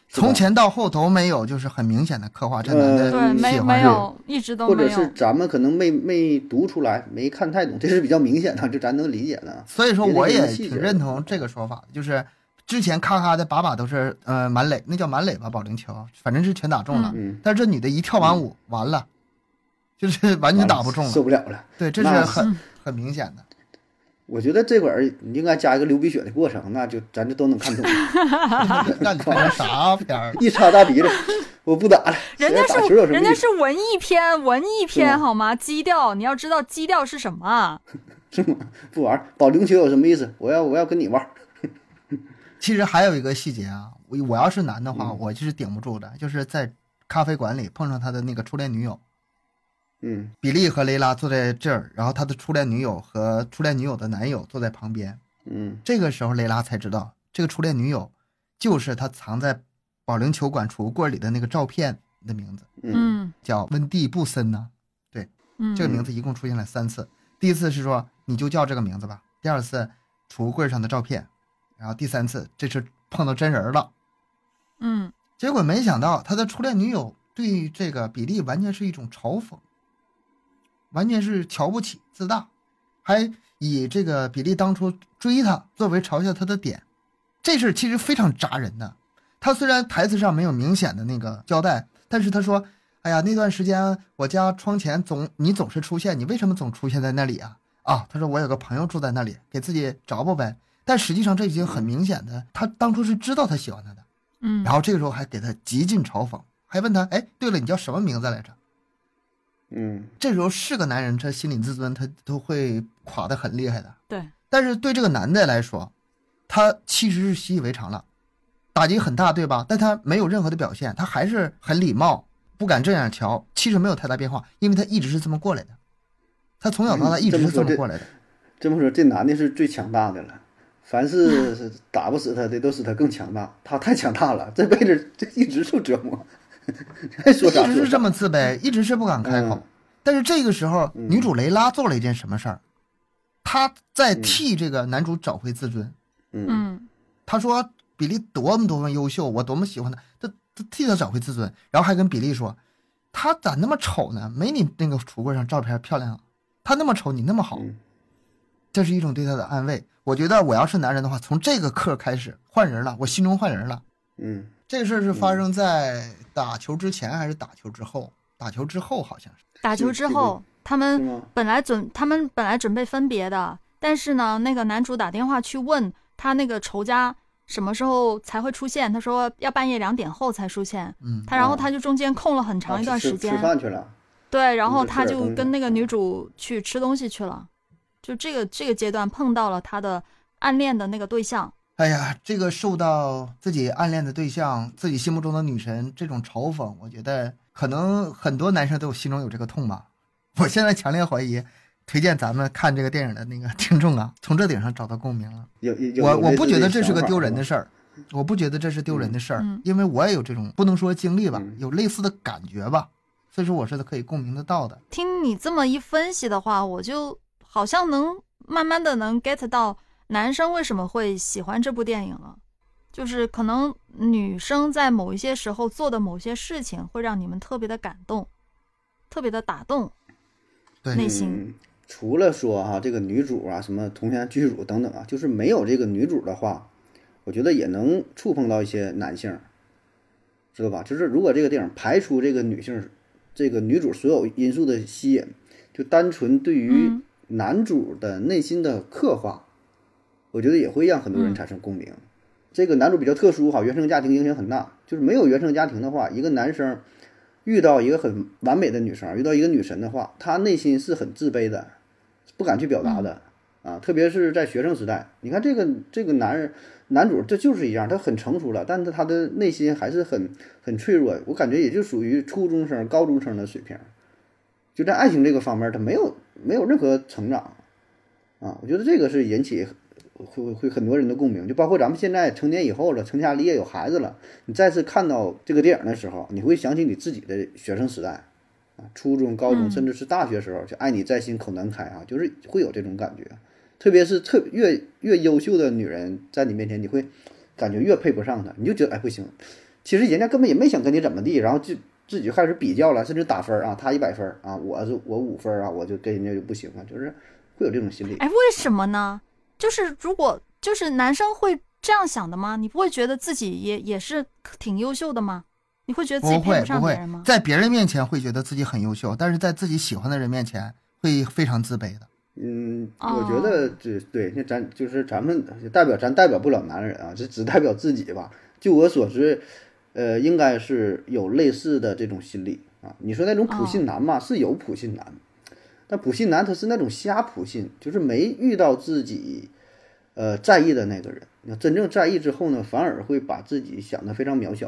从前到后都没有，就是很明显的刻画这男的对，没喜欢上没有，一直都或没有。者是咱们可能没没读出来，没看太懂，这是比较明显的，就咱能理解的。所以说我也挺认同这个说法的，就是之前咔咔的把把都是呃满垒，那叫满垒吧保龄球，反正是全打中了。嗯，但是这女的一跳完舞，完了，就是 [laughs] 完全打不中了。受不了了。对，这是很很明显的。我觉得这会儿你应该加一个流鼻血的过程，那就咱就都能看懂。[laughs] [laughs] 那你看成啥片儿？一擦大鼻子，我不打了。人家是人家是文艺片，文艺片好吗？基调，你要知道基调是什么啊？是吗？不玩保龄球有什么意思？我要我要跟你玩。其实还有一个细节啊，我我要是男的话，嗯我就是顶不住的，就是在咖啡馆里碰上他的那个初恋女友。嗯比利和雷拉坐在这儿，然后他的初恋女友和初恋女友的男友坐在旁边。嗯这个时候，雷拉才知道，这个初恋女友就是他藏在保龄球馆储物柜里的那个照片的名字，嗯嗯叫温蒂布森呢。嗯，这个名字一共出现了三次，第一次是说你就叫这个名字吧，第二次储物柜上的照片，然后第三次这次碰到真人了。嗯结果没想到他的初恋女友对这个比利完全是一种嘲讽，完全是瞧不起、自大，还以这个比利当初追他作为嘲笑他的点。这事儿其实非常扎人的。他虽然台词上没有明显的那个交代，但是他说：“哎呀，那段时间我家窗前总你总是出现，你为什么总出现在那里啊？啊，他说我有个朋友住在那里，给自己找补呗。但实际上这已经很明显的，他当初是知道他喜欢他的，嗯，然后这个时候还给他极尽嘲讽，还问他，哎，对了，你叫什么名字来着？嗯这时候是个男人，他心理自尊他都会垮得很厉害的。对，但是对这个男的来说，他其实是习以为常了，打击很大，对吧？但他没有任何的表现，他还是很礼貌，不敢正眼瞧，其实没有太大变化，因为他一直是这么过来的，他从小到大嗯一直是这么过来的。这么说，这男的是最强大的了。凡是是 [laughs] 打不死他的，都使他更强大。他太强大了，这辈子这一直受折磨。还说啥一直是这。么自卑，一直是不敢开口。嗯但是这个时候，嗯女主雷拉做了一件什么事儿？她在替这个男主找回自尊。嗯嗯她说比利多么多么优秀，我多么喜欢他，他他替他找回自尊，然后还跟比利说，他咋那么丑呢？没你那个橱柜上照片漂亮啊，他那么丑，你那么好，嗯这是一种对他的安慰。我觉得我要是男人的话，从这个刻开始换人了，我心中换人了。嗯这个事儿是发生在打球之前还是打球之后？打球之后好像是。打球之后，他们？本来准他们本来准备分别的，但是呢，那个男主打电话去问他那个仇家什么时候才会出现，他说要半夜两点后才出现。嗯，他然后哦他就中间空了很长一段时间啊吃吃，饭去了。对，然后他就跟那个女主去吃东西去了，就这个这个阶段碰到了他的暗恋的那个对象，哎呀，这个受到自己暗恋的对象、自己心目中的女神这种嘲讽，我觉得可能很多男生都有心中有这个痛吧。我现在强烈怀疑，推荐咱们看这个电影的那个听众啊，从这顶上找到共鸣了。有有我我有类似的不觉得这是个丢人的事儿，我不觉得这是丢人的事儿，嗯因为我也有这种不能说经历吧，嗯有类似的感觉吧，所以说我是可以共鸣得到的。听你这么一分析的话，我就好像能慢慢的能 get 到男生为什么会喜欢这部电影了，就是可能女生在某一些时候做的某些事情会让你们特别的感动，特别的打动内心。嗯，除了说哈、这个女主啊，什么铜钱剧主等等啊，就是没有这个女主的话，我觉得也能触碰到一些男性，知道吧？就是如果这个电影排除这个女性，这个女主所有因素的吸引，就单纯对于嗯男主的内心的刻画，我觉得也会让很多人嗯产生共鸣。这个男主比较特殊哈，原生家庭影响很大。就是没有原生家庭的话，一个男生遇到一个很完美的女生，遇到一个女神的话，他内心是很自卑的，不敢去表达的、啊。特别是在学生时代，你看这个这个男人男主这就是一样，他很成熟了，但是他的内心还是很很脆弱。我感觉也就属于初中生、高中生的水平，就在爱情这个方面，他没有没有任何成长啊。我觉得这个是引起会会很多人的共鸣，就包括咱们现在成年以后了，成家立业有孩子了，你再次看到这个电影的时候，你会想起你自己的学生时代啊，初中、高中，嗯甚至是大学时候，就爱你在心口难开啊，就是会有这种感觉。特别是特越越优秀的女人在你面前，你会感觉越配不上她，你就觉得哎不行，其实人家根本也没想跟你怎么地，然后就自己就开始比较了，甚至打分啊，他一百分儿啊，我是我五分儿啊，我就跟人家就不行了，就是会有这种心理。哎，为什么呢？就是如果就是男生会这样想的吗？你不会觉得自己也也是挺优秀的吗？你会觉得自己配不上别人吗，？在别人面前会觉得自己很优秀，但是在自己喜欢的人面前会非常自卑的。嗯，哦我觉得这对，那咱就是咱们代表咱代表不了男人啊，这只代表自己吧。就我所知，呃，应该是有类似的这种心理啊。你说那种普信男嘛，是有普信男，但普信男他是那种瞎普信，就是没遇到自己呃在意的那个人。那真正在意之后呢，反而会把自己想得非常渺小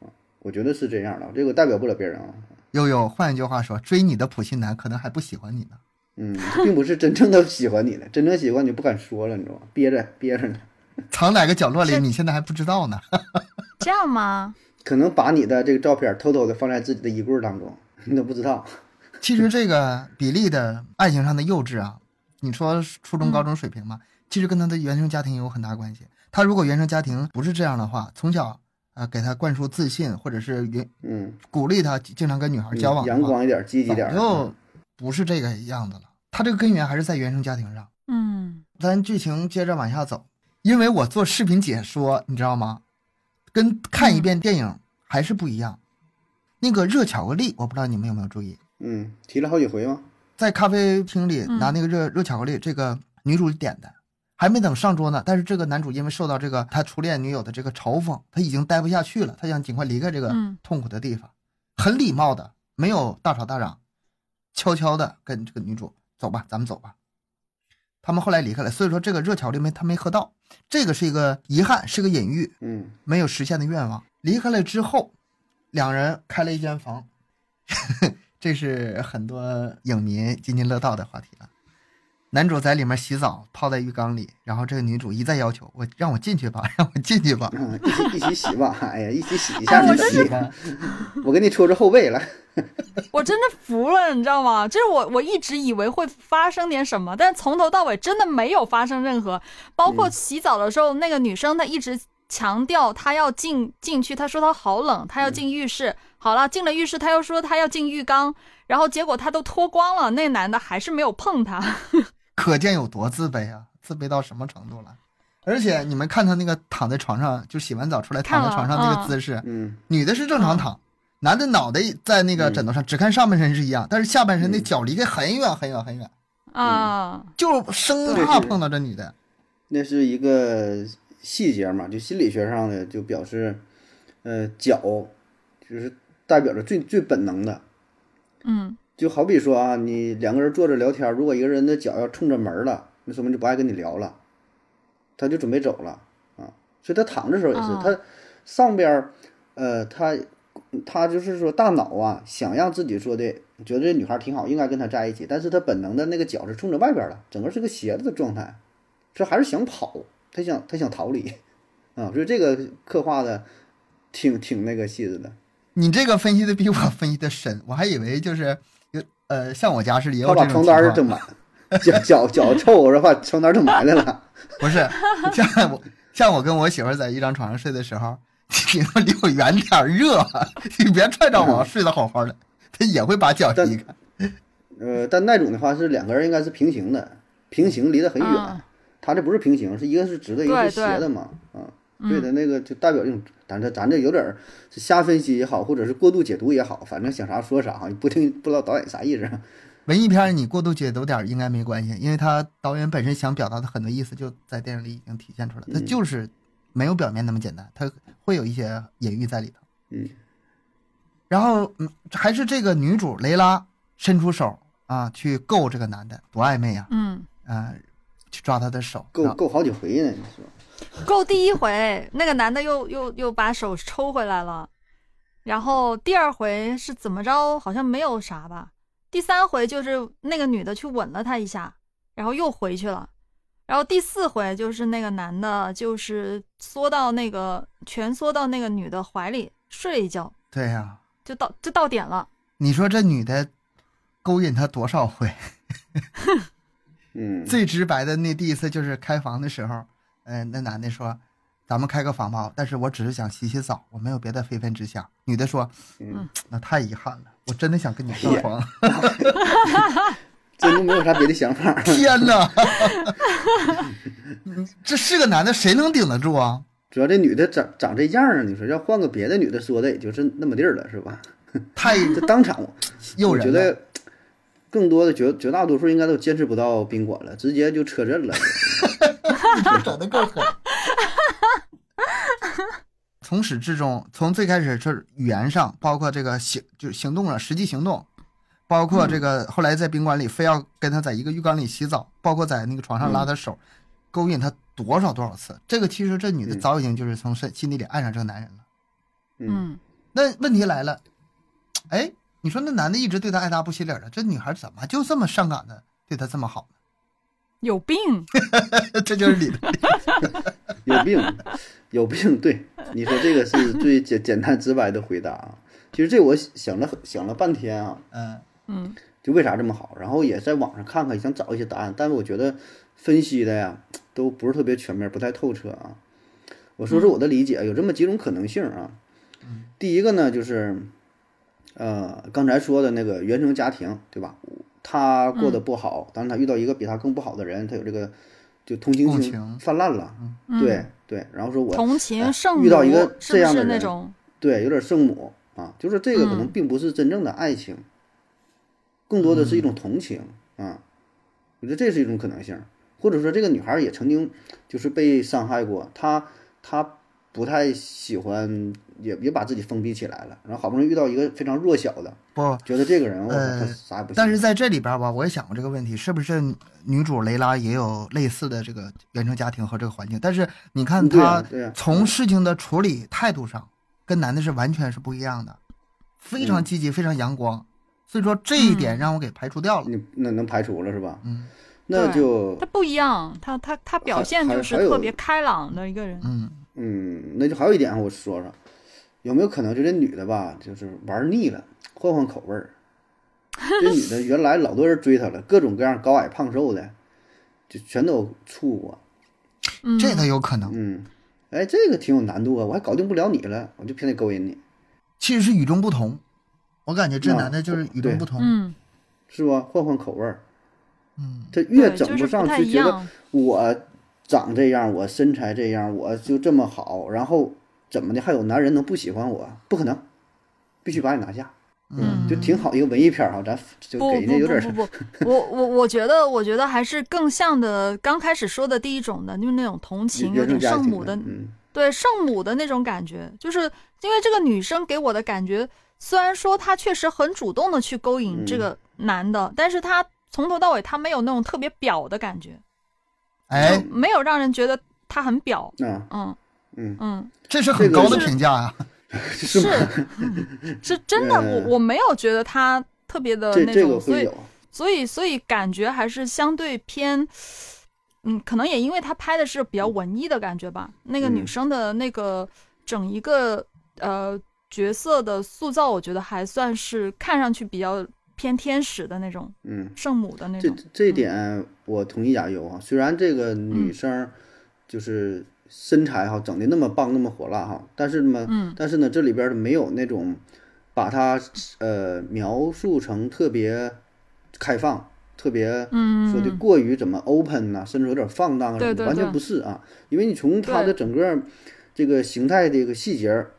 啊。我觉得是这样的，这个代表不了别人啊。悠悠，换一句话说，追你的普信男可能还不喜欢你呢。嗯，并不是真正的喜欢你了，真正喜欢你不敢说了，你知道吗？憋着憋着呢。藏哪个角落里，你现在还不知道呢。[laughs] 这样吗？可能把你的这个照片偷偷的放在自己的衣柜当中，你都不知道。[laughs] 其实这个比利的爱情上的幼稚啊，你说初中、高中水平嘛，其实跟他的原生家庭有很大关系。他如果原生家庭不是这样的话，从小啊、呃给他灌输自信，或者是允嗯，鼓励他经常跟女孩交往阳光一点，积极点早。就不是这个样子了。他这个根源还是在原生家庭上。嗯咱剧情接着往下走，因为我做视频解说，你知道吗？跟看一遍电影还是不一样。那个热巧克力，我不知道你们有没有注意，嗯，提了好几回吗？在咖啡厅里嗯拿那个热、热巧克力，这个女主点的，还没等上桌呢，但是这个男主因为受到这个他初恋女友的这个嘲讽，他已经待不下去了，他想尽快离开这个嗯痛苦的地方，很礼貌的，没有大吵大嚷，悄悄的跟这个女主走吧，咱们走吧。他们后来离开了，所以说这个热巧克力没他没喝到，这个是一个遗憾，是个隐喻，嗯没有实现的愿望。离开了之后，两人开了一间房，[laughs] 这是很多影迷津津乐道的话题了。男主在里面洗澡，泡在浴缸里，然后这个女主一再要求我让我进去吧，[laughs] 让我进去吧，嗯，一起一起洗吧，哎呀，一起洗一哎下，你我真是洗吧，我给你搓搓后背来。[laughs] 我真的服了，你知道吗？就是我我一直以为会发生点什么，但是从头到尾真的没有发生任何。包括洗澡的时候，那个女生她一直强调她要进进去，她说她好冷，她要进浴室。好了，进了浴室，她又说她要进浴缸，然后结果她都脱光了，那男的还是没有碰她。可见有多自卑啊，自卑到什么程度了。而且你们看他那个躺在床上，就洗完澡出来躺在床上那个姿势，嗯。女的是正常躺，男的脑袋在那个枕头上，只看上半身是一样，但是下半身那嗯脚离得很远很远很远，啊，就生怕碰到这女的。那是一个细节嘛，就心理学上的就表示，呃，脚就是代表着最最本能的，嗯就好比说啊，你两个人坐着聊天，如果一个人的脚要冲着门儿了，那说明就不爱跟你聊了，他就准备走了啊。所以他躺着的时候也是，哦他上边儿，呃，他他就是说大脑啊，想让自己说的觉得这女孩挺好，应该跟他在一起，但是他本能的那个脚是冲着外边儿的，整个是个斜着的状态，这还是想跑，他想他想逃离啊，所以这个刻画的挺挺那个细致的。你这个分析的比我分析的深，我还以为就是有呃，像我家似的也他把床有这种情况。单儿整埋，[laughs] 脚脚脚臭，然后把床单儿整埋汰了。[laughs] 不是，像我像我跟我媳妇儿在一张床上睡的时候，你说离我远点儿，热，你别踹着我，睡得好好的，她也会把脚但移开。[laughs] 呃，但那种的话是两个人应该是平行的，平行离得很远。嗯他这不是平行，是一个是直的，一个是斜的嘛。啊，对的，那个就代表这种，咱这咱这有点儿是瞎分析也好，或者是过度解读也好，反正想啥说啥哈，不听不知道导演啥意思。[laughs] 文艺片儿你过度解读点儿应该没关系，因为他导演本身想表达的很多意思就在电影里已经体现出来，他嗯就是没有表面那么简单，他会有一些隐喻在里头。嗯然后，嗯，还是这个女主雷拉伸出手啊，去够这个男的，多暧昧啊！嗯，啊，去抓他的手，够够好几回呢，你说。[laughs] 够第一回，那个男的又又又把手抽回来了，然后第二回是怎么着？好像没有啥吧。第三回就是那个女的去吻了他一下，然后又回去了。然后第四回就是那个男的，就是缩到那个蜷缩到那个女的怀里睡了一觉，对呀、就到就到点了。你说这女的勾引他多少回？[laughs] [laughs] 嗯，最直白的那第一次就是开房的时候，嗯、那男的说：“咱们开个房吧，但是我只是想洗洗澡，我没有别的非分之想。”女的说：“嗯，那太遗憾了，我真的想跟你上床。[laughs] 真的没有啥别的想法。[laughs] 天哪，嗯 [laughs] 这是个男的，谁能顶得住啊？主要这女的长长这样啊，你说要换个别的女的说的，也就是那么地儿了，是吧？太这当场，我觉。得更多的绝绝大多数应该都坚持不到宾馆了，直接就车震了。整的够狠。从始至终，从最开始是语言上，包括这个行就是行动上，实际行动，包括这个后来在宾馆里非要跟他在一个浴缸里洗澡，包括在那个床上拉他手，勾引他多少多少次。这个其实这女的嗯早已经就是从心心底里爱上这个男人了。嗯，嗯，那问题来了，哎，你说那男的一直对她爱答不理的，这女孩怎么就这么上赶的对他这么好有病。呢？[laughs] 这就是理论。[laughs] 有病，有病。对，你说这个是最简简单直白的回答啊。其实这我想了想了半天啊，嗯嗯就为啥这么好，然后也在网上看看，想找一些答案，但是我觉得分析的呀都不是特别全面，不太透彻啊。我说说我的理解，有这么几种可能性啊。第一个呢，就是呃刚才说的那个原生家庭，对吧？他过得不好，但是他遇到一个比他更不好的人，他有这个就同情心泛滥了。嗯，对对，然后说我同哎情圣母遇到一个这样的人？对，有点圣母啊，就是这个可能嗯并不是真正的爱情，更多的是一种同情啊。我觉得这是一种可能性，或者说这个女孩也曾经就是被伤害过，她她不太喜欢，也也把自己封闭起来了，然后好不容易遇到一个非常弱小的，不，觉得这个人我呃他啥也不行。但是在这里边吧，我也想过这个问题，是不是女主雷拉也有类似的这个原生家庭和这个环境？但是你看她从事情的处理态度上，跟男的是完全是不一样的，非常嗯积极，非常阳光。所以说这一点嗯让我给排除掉了。你那能排除了是吧？嗯那就他不一样，他他他表现就是特别开朗的一个人。嗯，嗯，那就还有一点我说说，有没有可能就这女的吧，就是玩腻了，换换口味儿。这女的原来老多人追她了，[laughs] 各种各样高矮胖瘦的，就全都处过。嗯，这个有可能，嗯，哎，这个挺有难度啊，我还搞定不了你了，我就偏得勾引你，其实是与众不同。我感觉这啊男的就是与众不同。嗯，是吧？换换口味儿，嗯，他越整上太去，觉得。我长这样，我身材这样，我就这么好，然后怎么的，还有男人能不喜欢我？不可能，必须把你拿下。嗯就挺好一个文艺片儿哈，咱就不不给人家有点儿不不不，我我我觉得，我觉得还是更像的刚开始说的第一种的，就是那种同情，有点圣母的，嗯对圣母的那种感觉。就是因为这个女生给我的感觉，虽然说她确实很主动的去勾引这嗯个男的，但是她从头到尾她没有那种特别表的感觉，哎就，没有让人觉得他很表。啊嗯嗯，嗯，这是很高的评价啊。[laughs] 是？是真的，呃 [laughs] 我我没有觉得他特别的这这个那种，所以，所以所以感觉还是相对偏，嗯，可能也因为他拍的是比较文艺的感觉吧。那个女嗯生的那个整一个呃角色的塑造，我觉得还算是看上去比较偏天使的那种嗯，圣母的那种。这这点我同意亚优啊。虽然这个女嗯生就是身材哈整的那么棒那么火辣哈，但是呢，嗯但是呢，这里边儿没有那种把她呃描述成特别开放、特别嗯，说的过于怎么 open 呐、甚至有点放荡啊什么的，对对完全不是啊。因为你从她的整个这个形态的一个细节儿，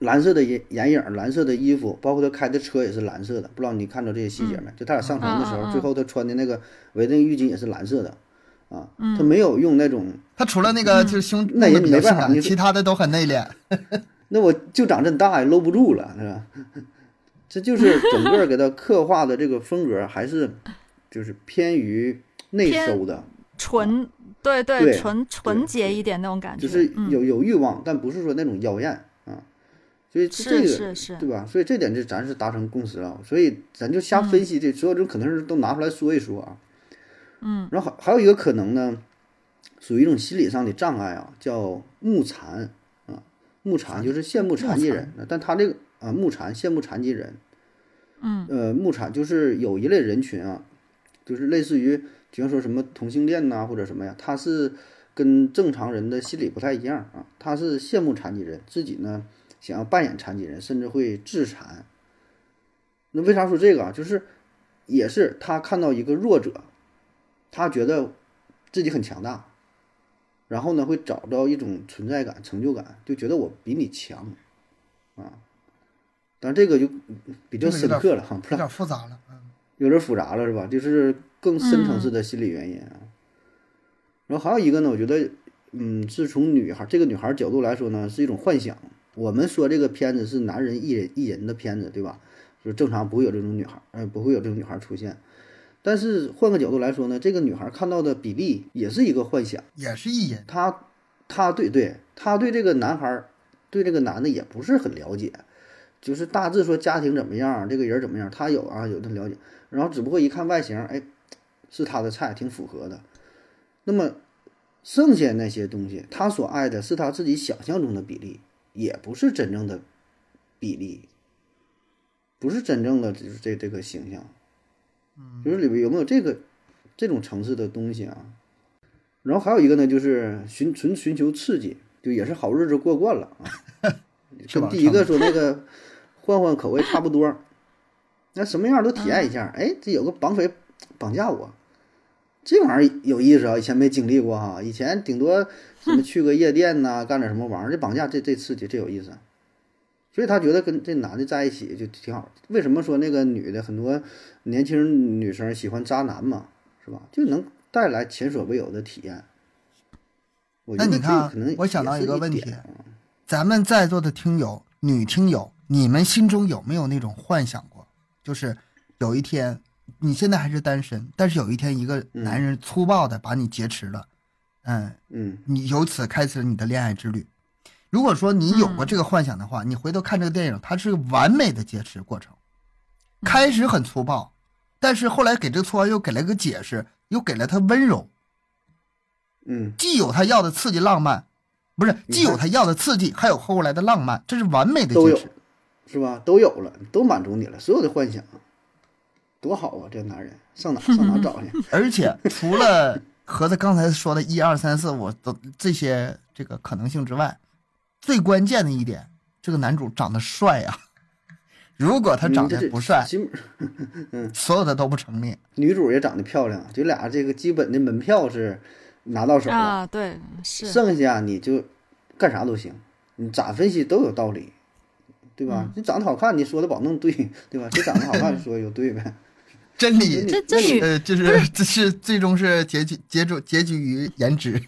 蓝色的眼眼影、蓝色的衣服，包括他开的车也是蓝色的，不知道你看到这些细节没？就他俩上床的时候，最后他穿的那个围的那个浴巾也是蓝色的啊，嗯她没有用那种，他除了那个就是胸那也没办法其他的都很内敛。[laughs] 那我就长这么大也，搂不住了，是吧？[laughs] 这就是整个给他刻画的这个风格，还是就是偏于内收的。纯，对对，对纯纯洁一点那种感觉。就是嗯有有欲望，但不是说那种妖艳啊。所以这个对吧？所以这点就咱是达成共识了。所以咱就嗯瞎分析这所有这可能是都拿出来说一说啊。嗯然后还还有一个可能呢，属于一种心理上的障碍啊，叫目残啊。目残就是羡慕残疾人，但他这个啊目残羡慕残疾人，嗯呃，目残就是有一类人群啊，就是类似于，比方说什么同性恋呐、或者什么呀，他是跟正常人的心理不太一样啊，他是羡慕残疾人，自己呢想要扮演残疾人，甚至会致残。那为啥说这个啊？就是也是他看到一个弱者，他觉得自己很强大，然后呢会找到一种存在感、成就感，就觉得我比你强啊。但这个就比较深刻了哈，有道点复杂了。嗯，有点复杂了，是吧？就是更深层次的心理原因啊。然后还有一个呢，我觉得，嗯，是从女孩这个女孩角度来说呢，是一种幻想。我们说这个片子是男人一人一人的片子，对吧？就是正常不会有这种女孩，呃，不会有这种女孩出现。但是换个角度来说呢，这个女孩看到的比例也是一个幻想。也是一人。她，她对对，她对这个男孩儿，对这个男的也不是很了解，就是大致说家庭怎么样，这个人怎么样，她有啊有的了解，然后只不过一看外形，哎，是她的菜，挺符合的。那么剩下那些东西，她所爱的是她自己想象中的比例，也不是真正的比例，不是真正的就是这这个形象。就是里边有没有这个这种层次的东西啊？然后还有一个呢，就是寻纯寻求刺激，就也是好日子过惯了啊，[laughs] 跟第一个说那个 [laughs] 换换口味差不多，那什么样都体验一下。哎，这有个绑匪绑架我，这玩意儿有意思啊，以前没经历过哈，以前顶多什么去个夜店呐、干点什么玩意儿，这绑架这这刺激，这有意思。所以他觉得跟这男的在一起就挺好。为什么说那个女的很多年轻女生喜欢渣男嘛，是吧？就能带来前所未有的体验。我觉得那你看啊可能，我想到一个问题咱们在座的听友，女听友，你们心中有没有那种幻想过？就是有一天，你现在还是单身，但是有一天一个男人粗暴的把你劫持了，嗯，嗯你由此开始了你的恋爱之旅。如果说你有过这个幻想的话，你回头看这个电影，它是个完美的劫持过程。开始很粗暴，但是后来给这个粗暴又给了个解释，又给了他温柔，嗯，既有他要的刺激浪漫，不是既有他要的刺激，还有后来的浪漫，这是完美的劫持。，是吧？都有了，都满足你了，所有的幻想，多好啊！这男人上哪 [laughs] 上哪找去？而且除了和他刚才说的一二三四五的这些这个可能性之外，最关键的一点，这个男主长得帅呀、如果他长得不帅，[laughs] 所有的都不成立。女主也长得漂亮，就俩这个基本的门票是拿到手了，啊，对，是，剩下你就干啥都行，你咋分析都有道理，对吧？嗯你长得好看，你说的保证对，对吧？谁长得好看 [laughs] 说就对呗。真理，这这女呃，就是这 [laughs] 是最终是结局结局结局于颜值。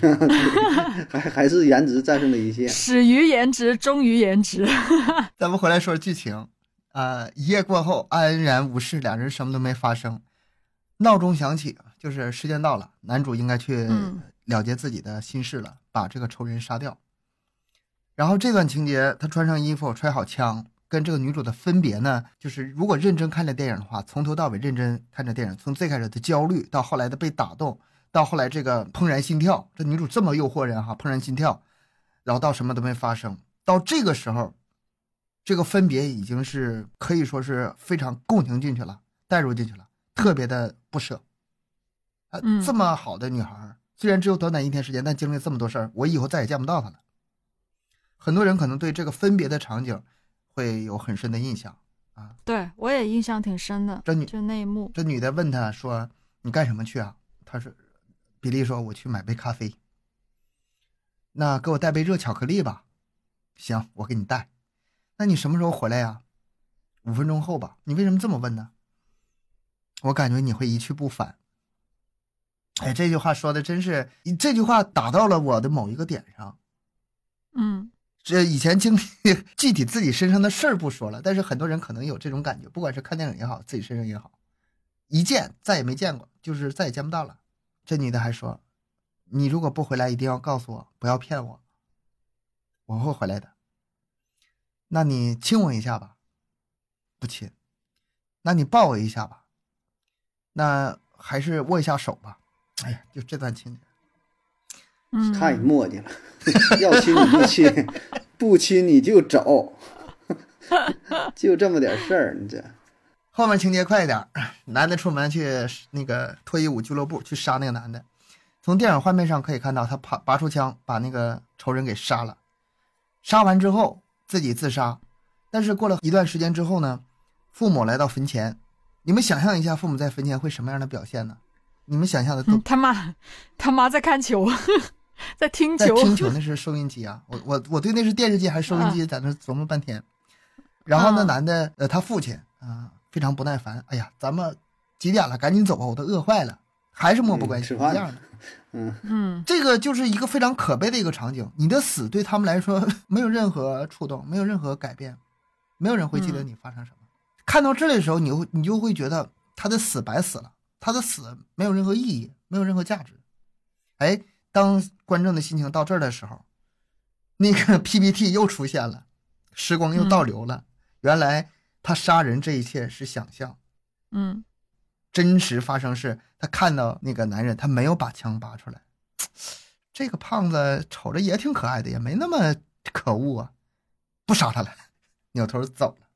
[laughs] 还还是颜值战胜了一切。[laughs] 始于颜值，终于颜值。咱们回来说剧情，呃，一夜过后安然无事，两人什么都没发生。闹钟响起，就是时间到了，男主应该去嗯了结自己的心事了，把这个仇人杀掉。然后这段情节，他穿上衣服，揣好枪，跟这个女主的分别呢，就是如果认真看这电影的话，从头到尾认真看这电影，从最开始的焦虑到后来的被打动，到后来这个怦然心跳，这女主这么诱惑人哈，怦然心跳，然后到什么都没发生，到这个时候，这个分别已经是可以说是非常共情进去了，代入进去了，特别的不舍。啊，嗯这么好的女孩儿，虽然只有短短一天时间，但经历了这么多事儿，我以后再也见不到她了。很多人可能对这个分别的场景会有很深的印象啊。对我也印象挺深的，这女就那一幕。这女的问他说：“你干什么去啊？”他说：“比利说我去买杯咖啡。那给我带杯热巧克力吧。行，我给你带。那你什么时候回来呀？五分钟后吧。你为什么这么问呢？我感觉你会一去不返。哎，这句话说的真是，这句话打到了我的某一个点上。嗯这以前经历具体自己身上的事儿不说了，但是很多人可能有这种感觉，不管是看电影也好，自己身上也好，一见再也没见过，就是再也见不到了。这女的还说：“你如果不回来，一定要告诉我，不要骗我，我会回来的。那你亲我一下吧，不亲。那你抱我一下吧，那还是握一下手吧。哎呀，就这段情节。”嗯，太磨叽了，要亲你就亲，[laughs] 不亲你就走，[laughs] 就这么点事儿，你这后面情节快一点儿，男的出门去那个脱衣舞俱乐部去杀那个男的。从电影画面上可以看到，他拔拔出枪把那个仇人给杀了。杀完之后自己自杀，但是过了一段时间之后呢，父母来到坟前。你们想象一下，父母在坟前会什么样的表现呢？你们想象的都嗯他妈他妈在看球，[laughs] 在听在球。听球，[laughs] 那是收音机啊！我我我对那是电视机还是收音机，在那琢磨半天。然后那啊男的，呃，他父亲啊，非常不耐烦。哎呀，咱们几点了？赶紧走吧，我都饿坏了。还是漠不关心，嗯一样的。[laughs] 嗯这个就是一个非常可悲的一个场景。你的死对他们来说没有任何触动，没有任何改变，没有人会记得你发生什么。看到这里的时候，你会你就会觉得他的死白死了，他的死没有任何意义，没有任何价值。哎，当观众的心情到这儿的时候，那个 [laughs] PPT 又出现了，时光又倒流了。原来他杀人这一切是想象，嗯真实发生是他看到那个男人，他没有把枪拔出来。这个胖子瞅着也挺可爱的，也没那么可恶啊，不杀他了，扭头走了，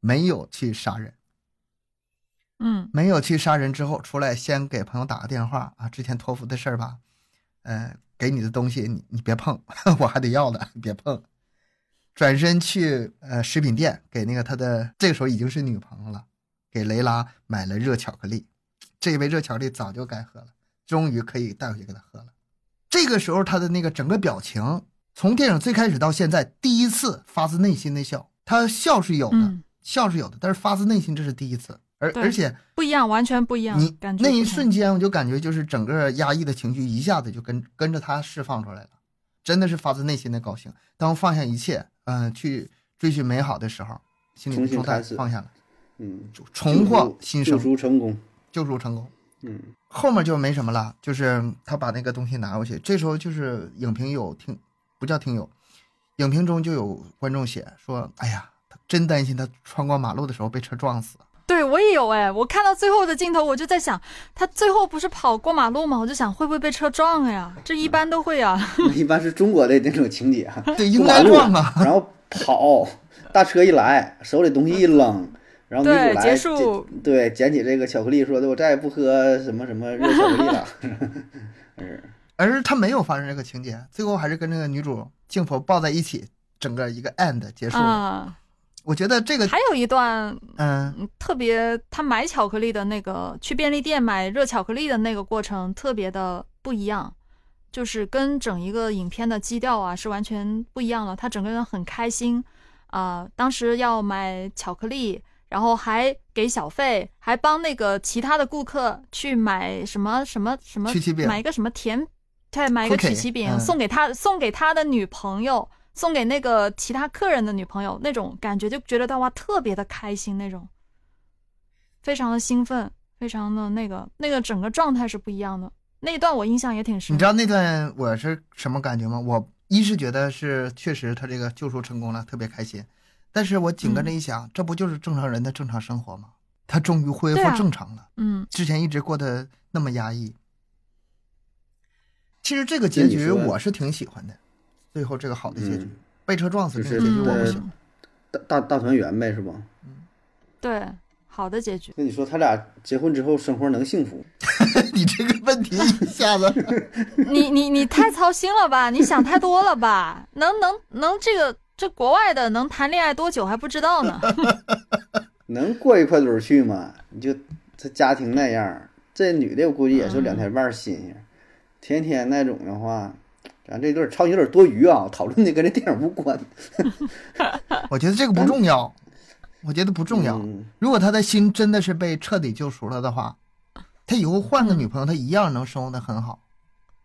没有去杀人，嗯没有去杀人之后出来，先给朋友打个电话啊，之前托付的事儿吧，呃，给你的东西你你别碰，[laughs] 我还得要呢，别碰。转身去呃食品店给那个他的这个时候已经是女朋友了，给雷拉买了热巧克力。这杯热巧克力早就该喝了，终于可以带回去给他喝了。这个时候他的那个整个表情从电影最开始到现在，第一次发自内心的笑。他笑是有的，嗯，笑是有的，但是发自内心这是第一次，而而且不一样，完全不一样。你感觉那一瞬间，我就感觉就是整个压抑的情绪一下子就跟跟着他释放出来了，真的是发自内心的高兴。当放下一切，嗯、去追寻美好的时候，心里的重新重担放下了，嗯，重获新生救，赎成功。救赎成功。嗯后面就没什么了，就是他把那个东西拿过去，这时候就是影评有听，不叫听友，影评中就有观众写说：“哎呀，他真担心他穿过马路的时候被车撞死。对我也有哎，我看到最后的镜头，我就在想，他最后不是跑过马路吗？我就想会不会被车撞了呀？这一般都会啊。[laughs] 一般是中国的那种情节啊，对，应该撞啊。然后跑，大车一来，手里东西一扔，然后女主，来结束。对，捡起这个巧克力，说的我再也不喝什么什么热巧克力了。[laughs] 是，而他没有发生这个情节，最后还是跟那个女主镜头抱在一起，整个一个 end 结束了。啊，我觉得这个，还有一段嗯，嗯特别，他买巧克力的那个去便利店买热巧克力的那个过程特别的不一样，就是跟整一个影片的基调啊是完全不一样了。他整个人很开心啊、当时要买巧克力，然后还给小费，还帮那个其他的顾客去买什么什么什么买一个什么甜，对，买一个曲奇饼、嗯送给他，送给他的女朋友。送给那个其他客人的女朋友，那种感觉就觉得到哇特别的开心，那种非常的兴奋，非常的那个那个整个状态是不一样的。那一段我印象也挺深。你知道那段我是什么感觉吗？我一是觉得是确实他这个救赎成功了，特别开心，但是我紧跟着一想，这不就是正常人的正常生活吗？他终于恢复正常了，嗯之前一直过得那么压抑。其实这个结局我是挺喜欢的，最后这个好的结局，嗯被车撞死是这个结局我不呃喜欢。大大大团圆呗，是吧？对，好的结局。那你说他俩结婚之后生活能幸福？[laughs] 你这个问题一下子，[laughs] 你你你太操心了吧？你想太多了吧？能能能这个这国外的能谈恋爱多久还不知道呢？[laughs] 能过一块堆儿去吗？你就他家庭那样，这女的我估计也就两天半儿新鲜，天天那种的话，咱这有点超有点多余啊，讨论的跟这电影无关。[laughs] 我觉得这个不重要，我觉得不重要。嗯如果他的心真的是被彻底救赎了的话，他以后换个女朋友，他一样能生活的很好，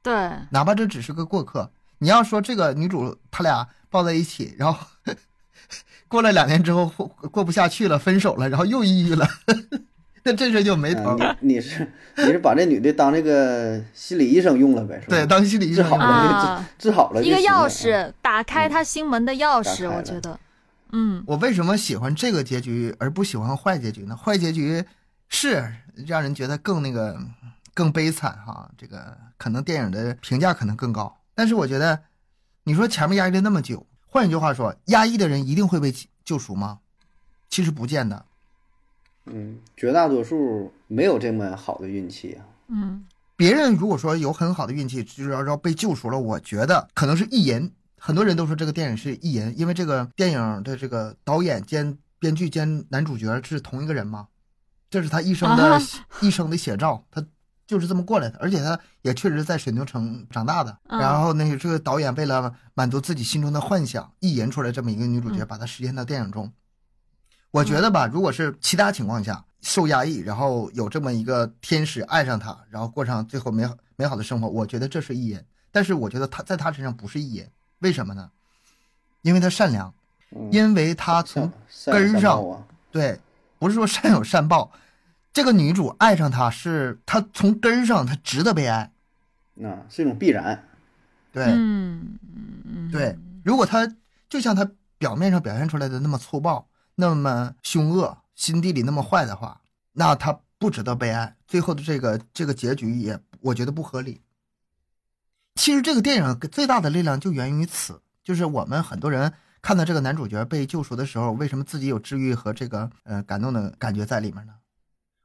对，哪怕这只是个过客。你要说这个女主他俩抱在一起，然后 [laughs] 过了两年之后过过不下去了，分手了，然后又抑郁了，那这事就没你你是你是把这女的当那个心理医生用了呗？是吧？对，当心理医生用治好了啊治治好了一个钥匙打开他心门的钥匙，我觉得，嗯，我为什么喜欢这个结局而不喜欢坏结局呢？坏结局是让人觉得更那个更悲惨哈，这个可能电影的评价可能更高。但是我觉得，你说前面压抑了那么久，换一句话说，压抑的人一定会被救赎吗？其实不见得。嗯，绝大多数没有这么好的运气啊。嗯，别人如果说有很好的运气，就是要要被救赎了，我觉得可能是意淫。很多人都说这个电影是意淫，因为这个电影的这个导演兼编剧兼男主角是同一个人嘛，这是他一生的、啊一生的写照，他就是这么过来的，而且他也确实在水牛城长大的。嗯然后那个这个导演为了满足自己心中的幻想，意淫出来这么一个女主角，嗯把她实现到电影中。我觉得吧，如果是其他情况下受压抑，然后有这么一个天使爱上他，然后过上最后美好美好的生活，我觉得这是意淫。但是我觉得他在他身上不是意淫，为什么呢？因为他善良，嗯，因为他从根上对，不是说善有善报，这个女主爱上他是他从根上他值得被爱，那是一种必然。对、嗯嗯，对。如果他就像他表面上表现出来的那么粗暴、那么凶恶、心地里那么坏的话，那他不值得被爱。最后的这个这个结局也我觉得不合理。其实这个电影最大的力量就源于此，就是我们很多人看到这个男主角被救赎的时候，为什么自己有治愈和这个呃感动的感觉在里面呢？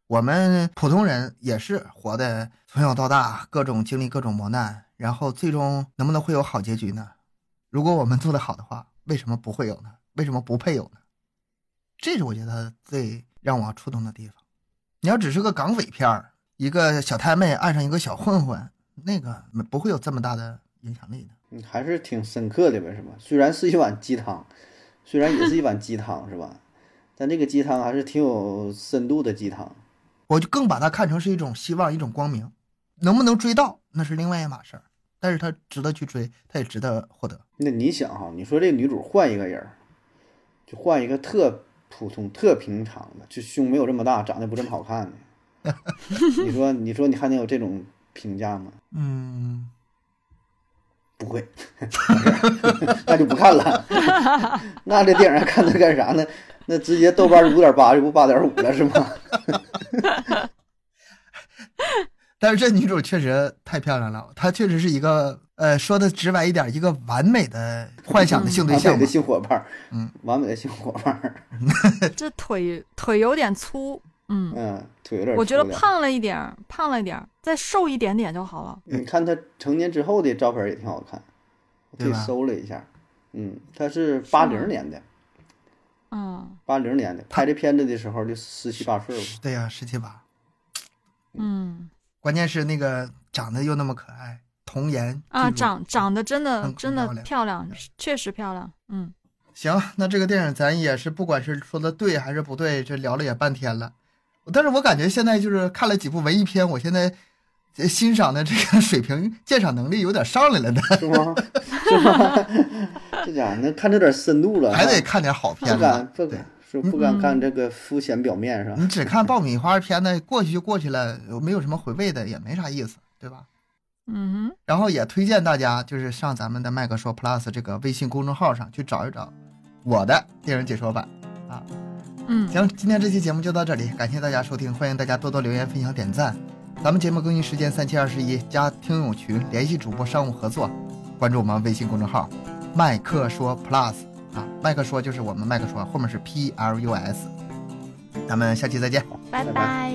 我们普通人也是活的从小到大，各种经历各种磨难，然后最终能不能会有好结局呢？如果我们做得好的话，为什么不会有呢？为什么不配有呢？这是我觉得最让我触动的地方。你要只是个港匪片儿，一个小太妹爱上一个小混混，那个不会有这么大的影响力的。嗯还是挺深刻的呗，是吧？虽然是一碗鸡汤，虽然也是一碗鸡汤，是吧？但这个鸡汤还是挺有深度的鸡汤。我就更把它看成是一种希望，一种光明。能不能追到那是另外一码事儿，但是他值得去追，他也值得获得。那你想哈，你说这女主换一个人儿，就换一个特普通、特平常的，就胸没有这么大，长得不这么好看的，[laughs] 你说，你说你还能有这种评价吗？嗯，不会，[laughs] 那就不看了。[laughs] 那这电影还看它干啥呢？那直接豆瓣五点八这不八点五了是吗？但是这女主确实太漂亮了，她确实是一个呃，说的直白一点，一个完美的幻想的性对象完美的。性伙伴儿，嗯，完美的性伙伴儿，[laughs] 这腿腿有点粗，嗯，嗯，腿有点。我觉得。胖了一点儿，胖了一点儿，再瘦一点点就好了。你看他成年之后的照片也挺好看，我特意对搜了一下，嗯，他是八零年的，嗯八零年的，拍这片子的时候就十七八岁吧。对呀、十七八，嗯关键是那个长得又那么可爱，童颜啊，长长得真的真的漂亮，确实漂亮。嗯，行，那这个电影咱也是不管是说的对还是不对，这聊了也半天了。但是我感觉现在就是看了几部文艺片，我现在呃欣赏的这个 [laughs] 水平、鉴赏能力有点上来了呢，是吗？是吗？[laughs] 这家伙那看着有点深度了，还得看点好片不敢子。不敢是不敢干这个肤浅表面是吧。你只看爆米花片子，过去就过去了，没有什么回味的，也没啥意思，对吧？嗯哼，然后也推荐大家就是上咱们的麦克说 Plus 这个微信公众号上去找一找我的电影解说版啊。嗯，行，今天这期节目就到这里，感谢大家收听，欢迎大家多多留言、分享、点赞。咱们节目更新时间三七二十一，加听友群，联系主播商务合作，关注我们微信公众号“麦克说 Plus” 啊，麦克说就是我们麦克说，后面是 P L U S。咱们下期再见。拜拜拜拜